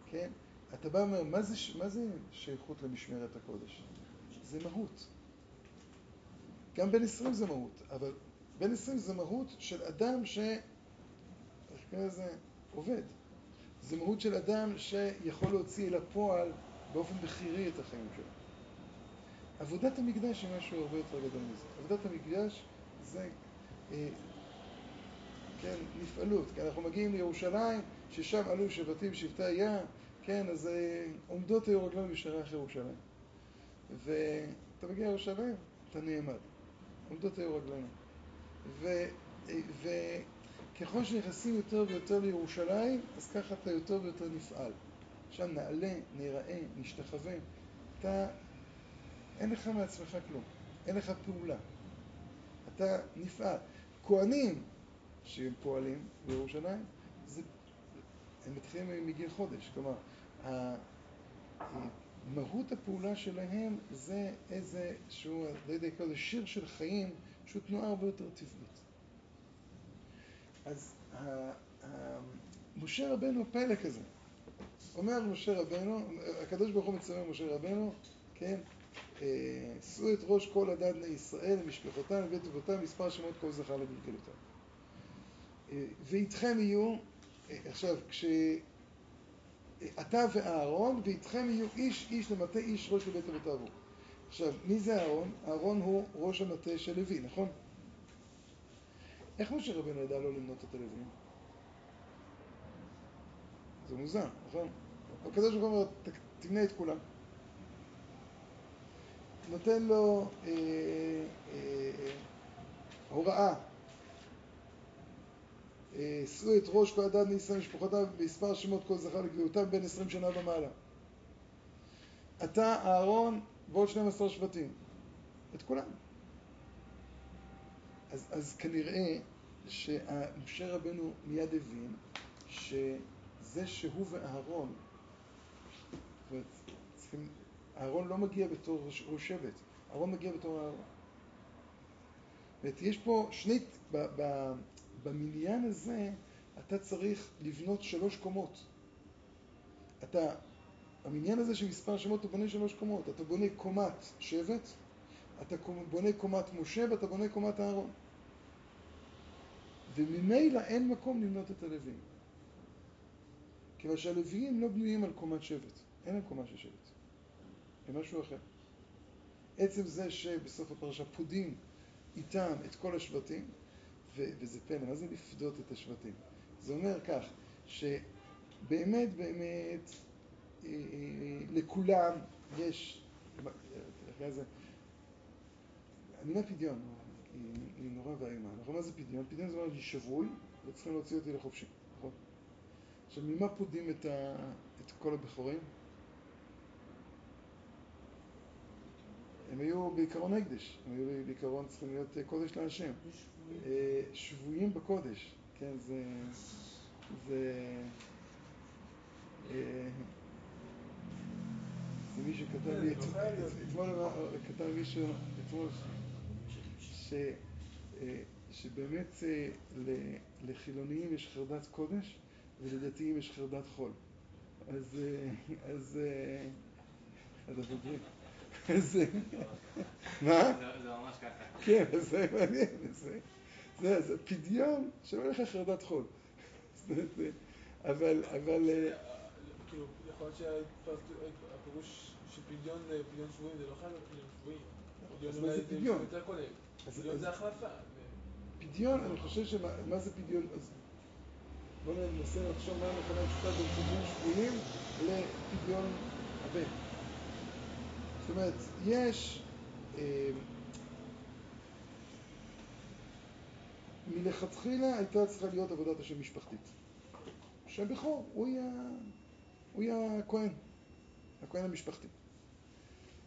כן? אתה בא ואומר, מה זה, מה זה שייכות למשמרת הקודש? זה מהות. גם בן 20 זה מהות, אבל בן 20 זה מהות של אדם ש... איך קוראים לזה? עובד. זה מהות של אדם שיכול להוציא אל הפועל באופן בכירי את החיים שלו. עבודת המקדש היא משהו הרבה יותר גדול מזה. עבודת המקדש זה, אה, כן, נפעלות. כי אנחנו מגיעים לירושלים, ששם עלו שבטים שבטי היה, כן, אז אה, עומדות היו רגליים בשעריך ירושלים. ואתה מגיע לירושלים, אתה נעמד. עומדות היו רגלינו. ו- וככל שנכנסים יותר ויותר לירושלים, אז ככה אתה יותר ויותר נפעל. שם נעלה, נראה, נשתחווה. אתה, אין לך מעצמך כלום. אין לך פעולה. אתה נפעל. כהנים שהם פועלים בירושלים, זה, הם מתחילים מגיל חודש, כלומר, מהות הפעולה שלהם זה איזה שהוא, לא יודע, שיר של חיים, שהוא תנועה הרבה יותר טבעית. אז ה- ה- משה רבנו פלא כזה. אומר משה רבנו, הקדוש ברוך הוא מצווה משה רבנו, כן, אה, שאו את ראש כל הדת בני ישראל, משפחותם ובית אבותם, מספר שמות כל זכר לגלגלותם. אה, ואיתכם יהיו, אה, עכשיו, כש... אתה ואהרון, ואיתכם יהיו איש איש למטה איש ראש לבית אבותיו. עכשיו, מי זה אהרון? אהרון הוא ראש המטה של לוי, נכון? איך משה רבנו ידע לא למנות את הלווים? זה מוזר, נכון? הקדוש ברוך הוא אומר, "ת- תמנה את כולם. נותן לו אה, אה, הוראה. אה, שאו את ראש כל הדת מישראל משפחותיו במספר שמות כל זכר לגאותם בין עשרים שנה ומעלה. אתה אהרון ועוד 12 שבטים. את כולם. אז, אז כנראה שמשה רבנו מיד הבין שזה שהוא ואהרון, זאת אומרת, צריכים, אהרון לא מגיע בתור ראש, שבט, אהרון מגיע בתור אהרון. יש פה שני, ב, ב, במניין הזה אתה צריך לבנות שלוש קומות. אתה, המניין הזה של מספר שמות, אתה בונה שלוש קומות. אתה בונה קומת שבט, אתה בונה קומת משה ואתה בונה קומת אהרון. וממילא אין מקום למנות את הלווים. כיוון שהלוויים לא בנויים על קומת שבט, אין להם קומה של שבט, הם משהו אחר. עצם זה שבסוף הפרשה פודים איתם את כל השבטים, ו- וזה פלא, מה זה לפדות את השבטים? זה אומר כך, שבאמת באמת אה, אה, לכולם יש, אחרי זה, המילה פדיון היא, היא נורא ואיומה, נכון? מה זה פדיון? פדיון זה אומר לי שבוי וצריכים להוציא אותי לחופשי, נכון? עכשיו, ממה פודים את, ה, את כל הבכורים? הם היו בעיקרון הקדש, הם היו בעיקרון צריכים להיות אה, קודש להשם. אה, שבויים בקודש, כן, זה... זה... אה, זה מישהו כתב לי, את- אתמול כתב מישהו, אתמול, ש- אה, שבאמת אה, ל- לחילוניים יש חרדת קודש ולדתיים יש חרדת חול. אז, אה, אז, אז הבוגרים. אז, אה, מה? זה- ממש ככה. כן, אז זה מעניין, זה, זה, פדיון שאומר לך חרדת חול. אבל, אבל, כאילו, יכול להיות שהפירוש של פדיון לפדיון שבויים זה לא חייב להיות פדיון שבויים. פדיון אז מה זה פדיון? פדיון זה החלפה. פדיון, אני חושב שמה מה זה פדיון, אז בואו ננסה לחשוב מה המכנה המשותף בין פדיון שבויים לפדיון הבן. זאת אומרת, יש אה, מלכתחילה הייתה צריכה להיות עבודת השם משפחתית. שהבכור, יהיה, הוא יהיה הכהן, הכהן המשפחתי.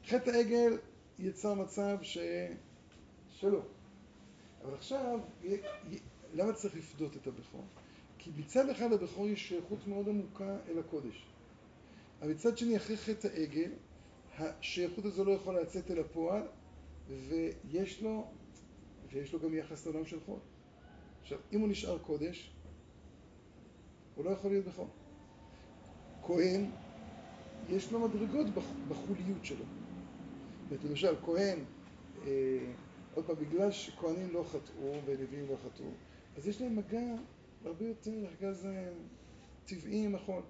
חטא העגל יצר מצב ש... שלא. אבל עכשיו, למה צריך לפדות את הבכור? כי מצד אחד לבכור יש שייכות מאוד עמוקה אל הקודש. אבל מצד שני, אחרי חטא העגל, השייכות הזו לא יכולה לצאת אל הפועל, ויש לו, ויש לו גם יחס לעולם של חול. עכשיו, אם הוא נשאר קודש, הוא לא יכול להיות בכור. כהן, יש לו מדרגות בח- בחוליות שלו. זאת אומרת, למשל, כהן, אה, עוד פעם, בגלל שכהנים לא חטאו ולוויים לא חטאו, אז יש להם מגע הרבה יותר, כזה, טבעי החול.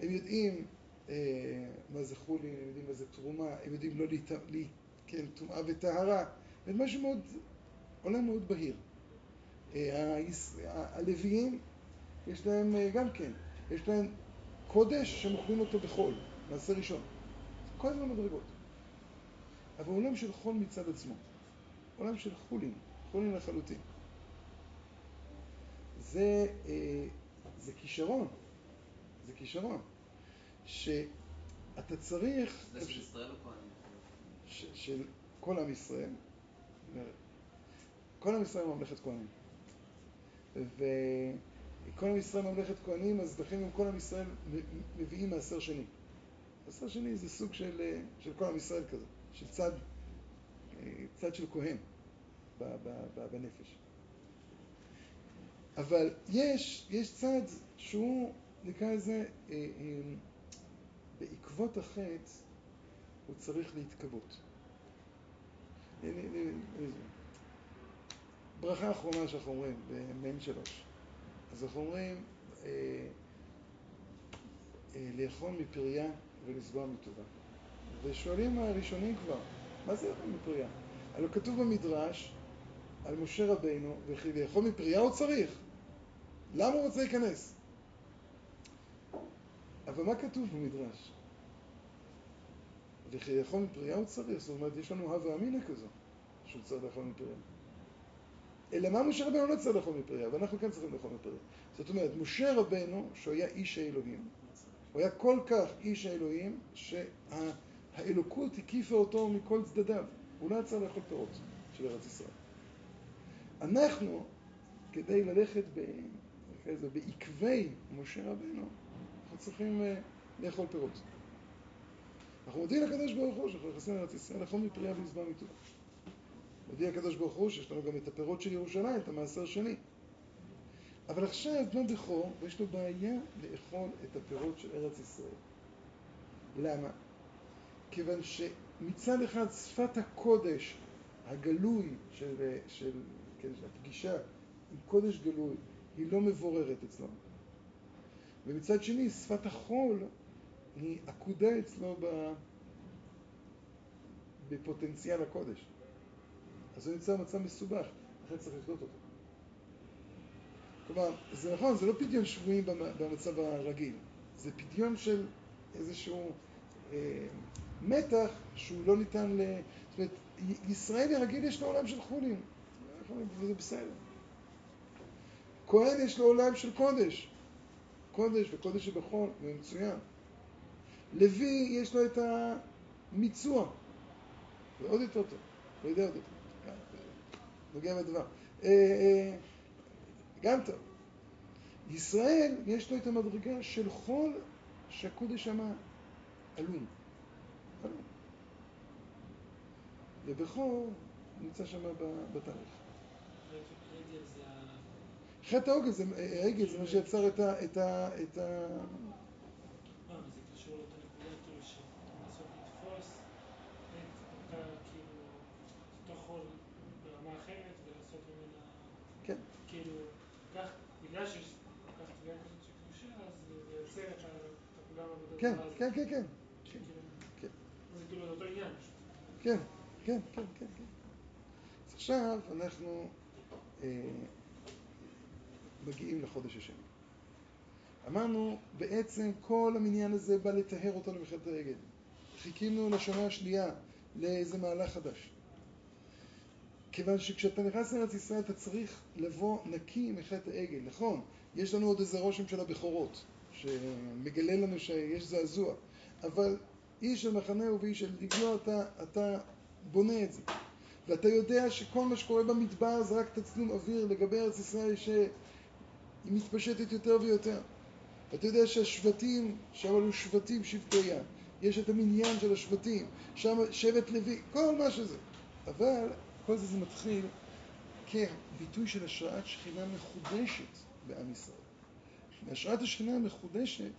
הם יודעים אה, מה זה חולין, הם יודעים מה זה תרומה, הם יודעים לא להת... לה... כן, טומאה וטהרה, זה משהו מאוד, עולם מאוד בהיר. אה, היש- הלוויים, יש להם אה, גם כן, יש להם קודש שהם אוכלים אותו בחול, מעשה ראשון. כל הזמן מדרגות. אבל עולם של חול מצד עצמו, עולם של חולין, חולין לחלוטין. זה, אה, זה כישרון, זה כישרון, שאתה צריך, זה של ישראל או כהנים? ש, של כל עם ישראל, כל עם ישראל ממלכת כהנים. וכל עם ישראל ממלכת כהנים, אז לכן גם כל עם ישראל מביאים מעשר שני. מעשר שני זה סוג של, אה, של כל עם ישראל כזה, של צד, אה, צד של כהן בנפש. אבל יש, יש צד שהוא, נקרא לזה, אה, בעקבות החטא הוא צריך להתכבות. ברכה אחרונה שאנחנו אומרים, במ"ם שלוש. אז אנחנו אומרים, אה, אה, לאכול מפריה ולשבוע מטובה. ושואלים הראשונים כבר, מה זה לאכול מפריה? הלוא כתוב במדרש על משה רבינו, וכי לאכול מפריה הוא צריך. למה הוא רוצה להיכנס? אבל מה כתוב במדרש? וכי לאכול מפריה הוא צריך, זאת אומרת, יש לנו הווה אמינא כזו, שהוא צריך לאכול מפריה. אלא מה משה רבנו לא צריך לאכול מפריה, ואנחנו כן צריכים לאכול מפריה. זאת אומרת, משה רבנו, שהוא היה איש האלוהים, הוא היה כל כך איש האלוהים, שהאלוקות הקיפה אותו מכל צדדיו. הוא לא יצא לאכול פירות של ארץ ישראל. אנחנו, כדי ללכת בעקבי משה רבנו, אנחנו צריכים אה, לאכול פירות. אנחנו מודיעים לקדוש ברוך הוא שאנחנו נכנסים לארץ ישראל לאכול מפריה ולשבע מטוב. מודיע הקדוש ברוך הוא שיש לנו גם את הפירות של ירושלים, את המעשר שני. אבל עכשיו בן בכור, ויש לו בעיה לאכול את הפירות של ארץ ישראל. למה? כיוון שמצד אחד שפת הקודש הגלוי של, של, כן, של הפגישה עם קודש גלוי היא לא מבוררת אצלו. ומצד שני שפת החול היא עקודה אצלו בפוטנציאל הקודש. אז הוא נמצא במצב מסובך, לכן צריך לקלוט אותו. כלומר, זה נכון, זה לא פדיון שבויים במצב הרגיל, זה פדיון של איזשהו מתח שהוא לא ניתן ל... זאת אומרת, ישראלי רגיל יש לו עולם של חולין, וזה בסדר. כהן יש לו עולם של קודש, קודש וקודש שבחול, זה מצוין. לוי יש לו את המיצוע, זה עוד יותר טוב, לא יודע עוד יותר. נוגע בדבר. אה, אה, גם טוב. ישראל, יש לו את המדרגה של חול שקודש שמה עלום. עלום. ובכור נמצא שם בתאריך. חטא העוגל זה, העגל זה מה שיצר את ה... את ה... את ה... כן. כאילו, כך, בגלל שיש כך תביעה כזאת של קדושה, אז זה יוצר את הפגם עבודת כן, כן, כן, כן. כן. זה כאילו אותו עניין. כן, כן, כן, כן. אז עכשיו אנחנו אה, מגיעים לחודש השני. אמרנו, בעצם כל המניין הזה בא לטהר אותנו מחטא העגל. חיכינו לשנה השנייה לאיזה מהלך חדש. כיוון שכשאתה נכנס לארץ ישראל אתה צריך לבוא נקי מחטא העגל, נכון, יש לנו עוד איזה רושם של הבכורות, שמגלה לנו שיש זעזוע, אבל איש של מחנהו ואיש של דגלו, אתה, אתה בונה את זה. ואתה יודע שכל מה שקורה במדבר זה רק תצלום אוויר לגבי ארץ ישראל שהיא מתפשטת יותר ויותר. ואתה יודע שהשבטים, שם עלו שבטים שבטי ים, יש את המניין של השבטים, שם שבט לוי, כל מה שזה. אבל כל זה זה מתחיל כביטוי של השראת שכינה מחודשת בעם ישראל. מהשראת השכינה המחודשת,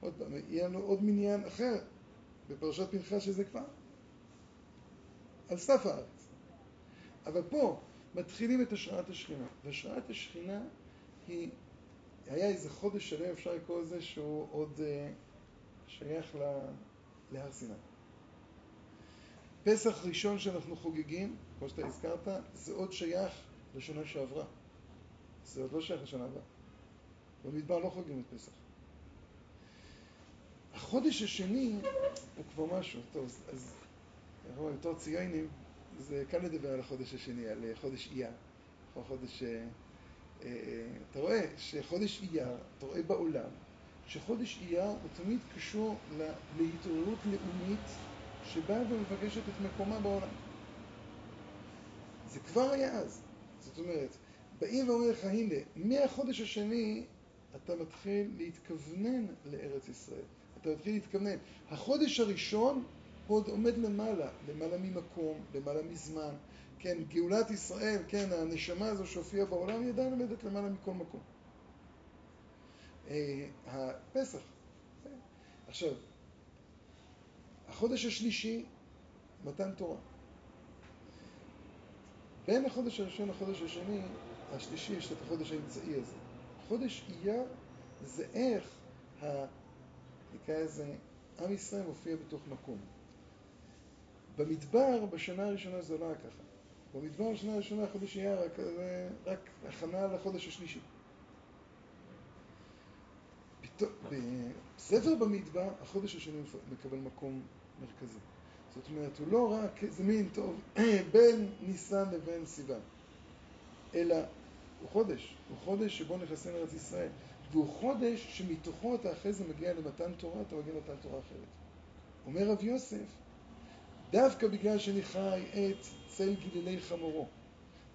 עוד פעם, יהיה לנו עוד מניין אחר בפרשת פנחס שזה כבר על סף הארץ. אבל פה מתחילים את השראת השכינה, והשראת השכינה היא, היה איזה חודש שלם, אפשר לקרוא לזה, שהוא עוד uh, שייך להר סיני. פסח ראשון שאנחנו חוגגים, כמו שאתה הזכרת, זה עוד שייך לשנה שעברה. זה עוד לא שייך לשנה הבאה. במדבר לא חוגגים את פסח. החודש השני הוא כבר משהו. טוב, אז אנחנו בתור ציונים, זה קל לדבר על החודש השני, על חודש אייר. חודש... אה, אה, אתה רואה שחודש אייר, אתה רואה בעולם, שחודש אייר הוא תמיד קשור להתעוררות לאומית שבאה ומבקשת את מקומה בעולם. זה כבר היה אז. זאת אומרת, באים ואומרים לך, הנה, מהחודש השני אתה מתחיל להתכוונן לארץ ישראל. אתה מתחיל להתכוונן. החודש הראשון עוד עומד למעלה, למעלה ממקום, למעלה מזמן. כן, גאולת ישראל, כן, הנשמה הזו שהופיעה בעולם, היא עדיין עומדת למעלה מכל מקום. אה, הפסח. עכשיו, החודש השלישי, מתן תורה. בין החודש הראשון לחודש השני, השלישי יש את החודש האמצעי הזה. חודש אייר זה איך. נקרא לזה, עם ישראל מופיע בתוך מקום. במדבר, בשנה הראשונה זה לא היה ככה. במדבר, בשנה הראשונה, חודש אייר, רק, רק הכנה לחודש השלישי. בספר במדבר, החודש השני מקבל מקום מרכזי. זאת אומרת, הוא לא רק איזה מין טוב בין ניסן לבין סיוון, אלא הוא חודש, הוא חודש שבו נכנסים לארץ ישראל, והוא חודש שמתוכו אתה אחרי זה מגיע למתן תורה, אתה מגיע למתן תורה אחרת. אומר רב יוסף, דווקא בגלל שאני חי את צל גלילי חמורו,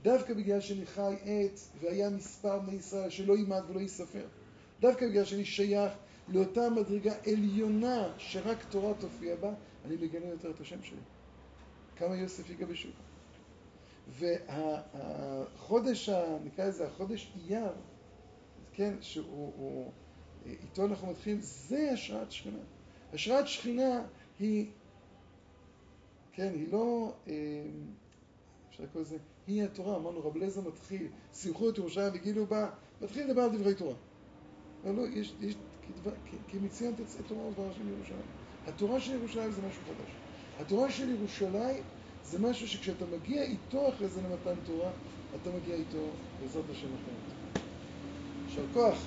דווקא בגלל שאני חי את והיה מספר בני ישראל שלא יימד ולא ייספר, דווקא בגלל שאני שייך לאותה מדרגה עליונה שרק תורה תופיע בה, אני מגנה יותר את השם שלי. כמה יוסף יגבשו. והחודש, נקרא לזה החודש אייר, כן, שהוא, הוא, איתו אנחנו מתחילים, זה השראת שכינה. השראת שכינה היא, כן, היא לא, אה, אפשר לקרוא לזה, היא התורה, אמרנו רב לזר מתחיל, שימחו את ירושלים וגילו בה, מתחיל לדבר על דברי תורה. לא, לא, יש, יש כי מציין תצא תורה ודברה של ירושלים. התורה של ירושלים זה משהו חדש. התורה של ירושלים זה משהו שכשאתה מגיע איתו אחרי זה למתן תורה, אתה מגיע איתו בעזרת השם אחרת. יישר כוח.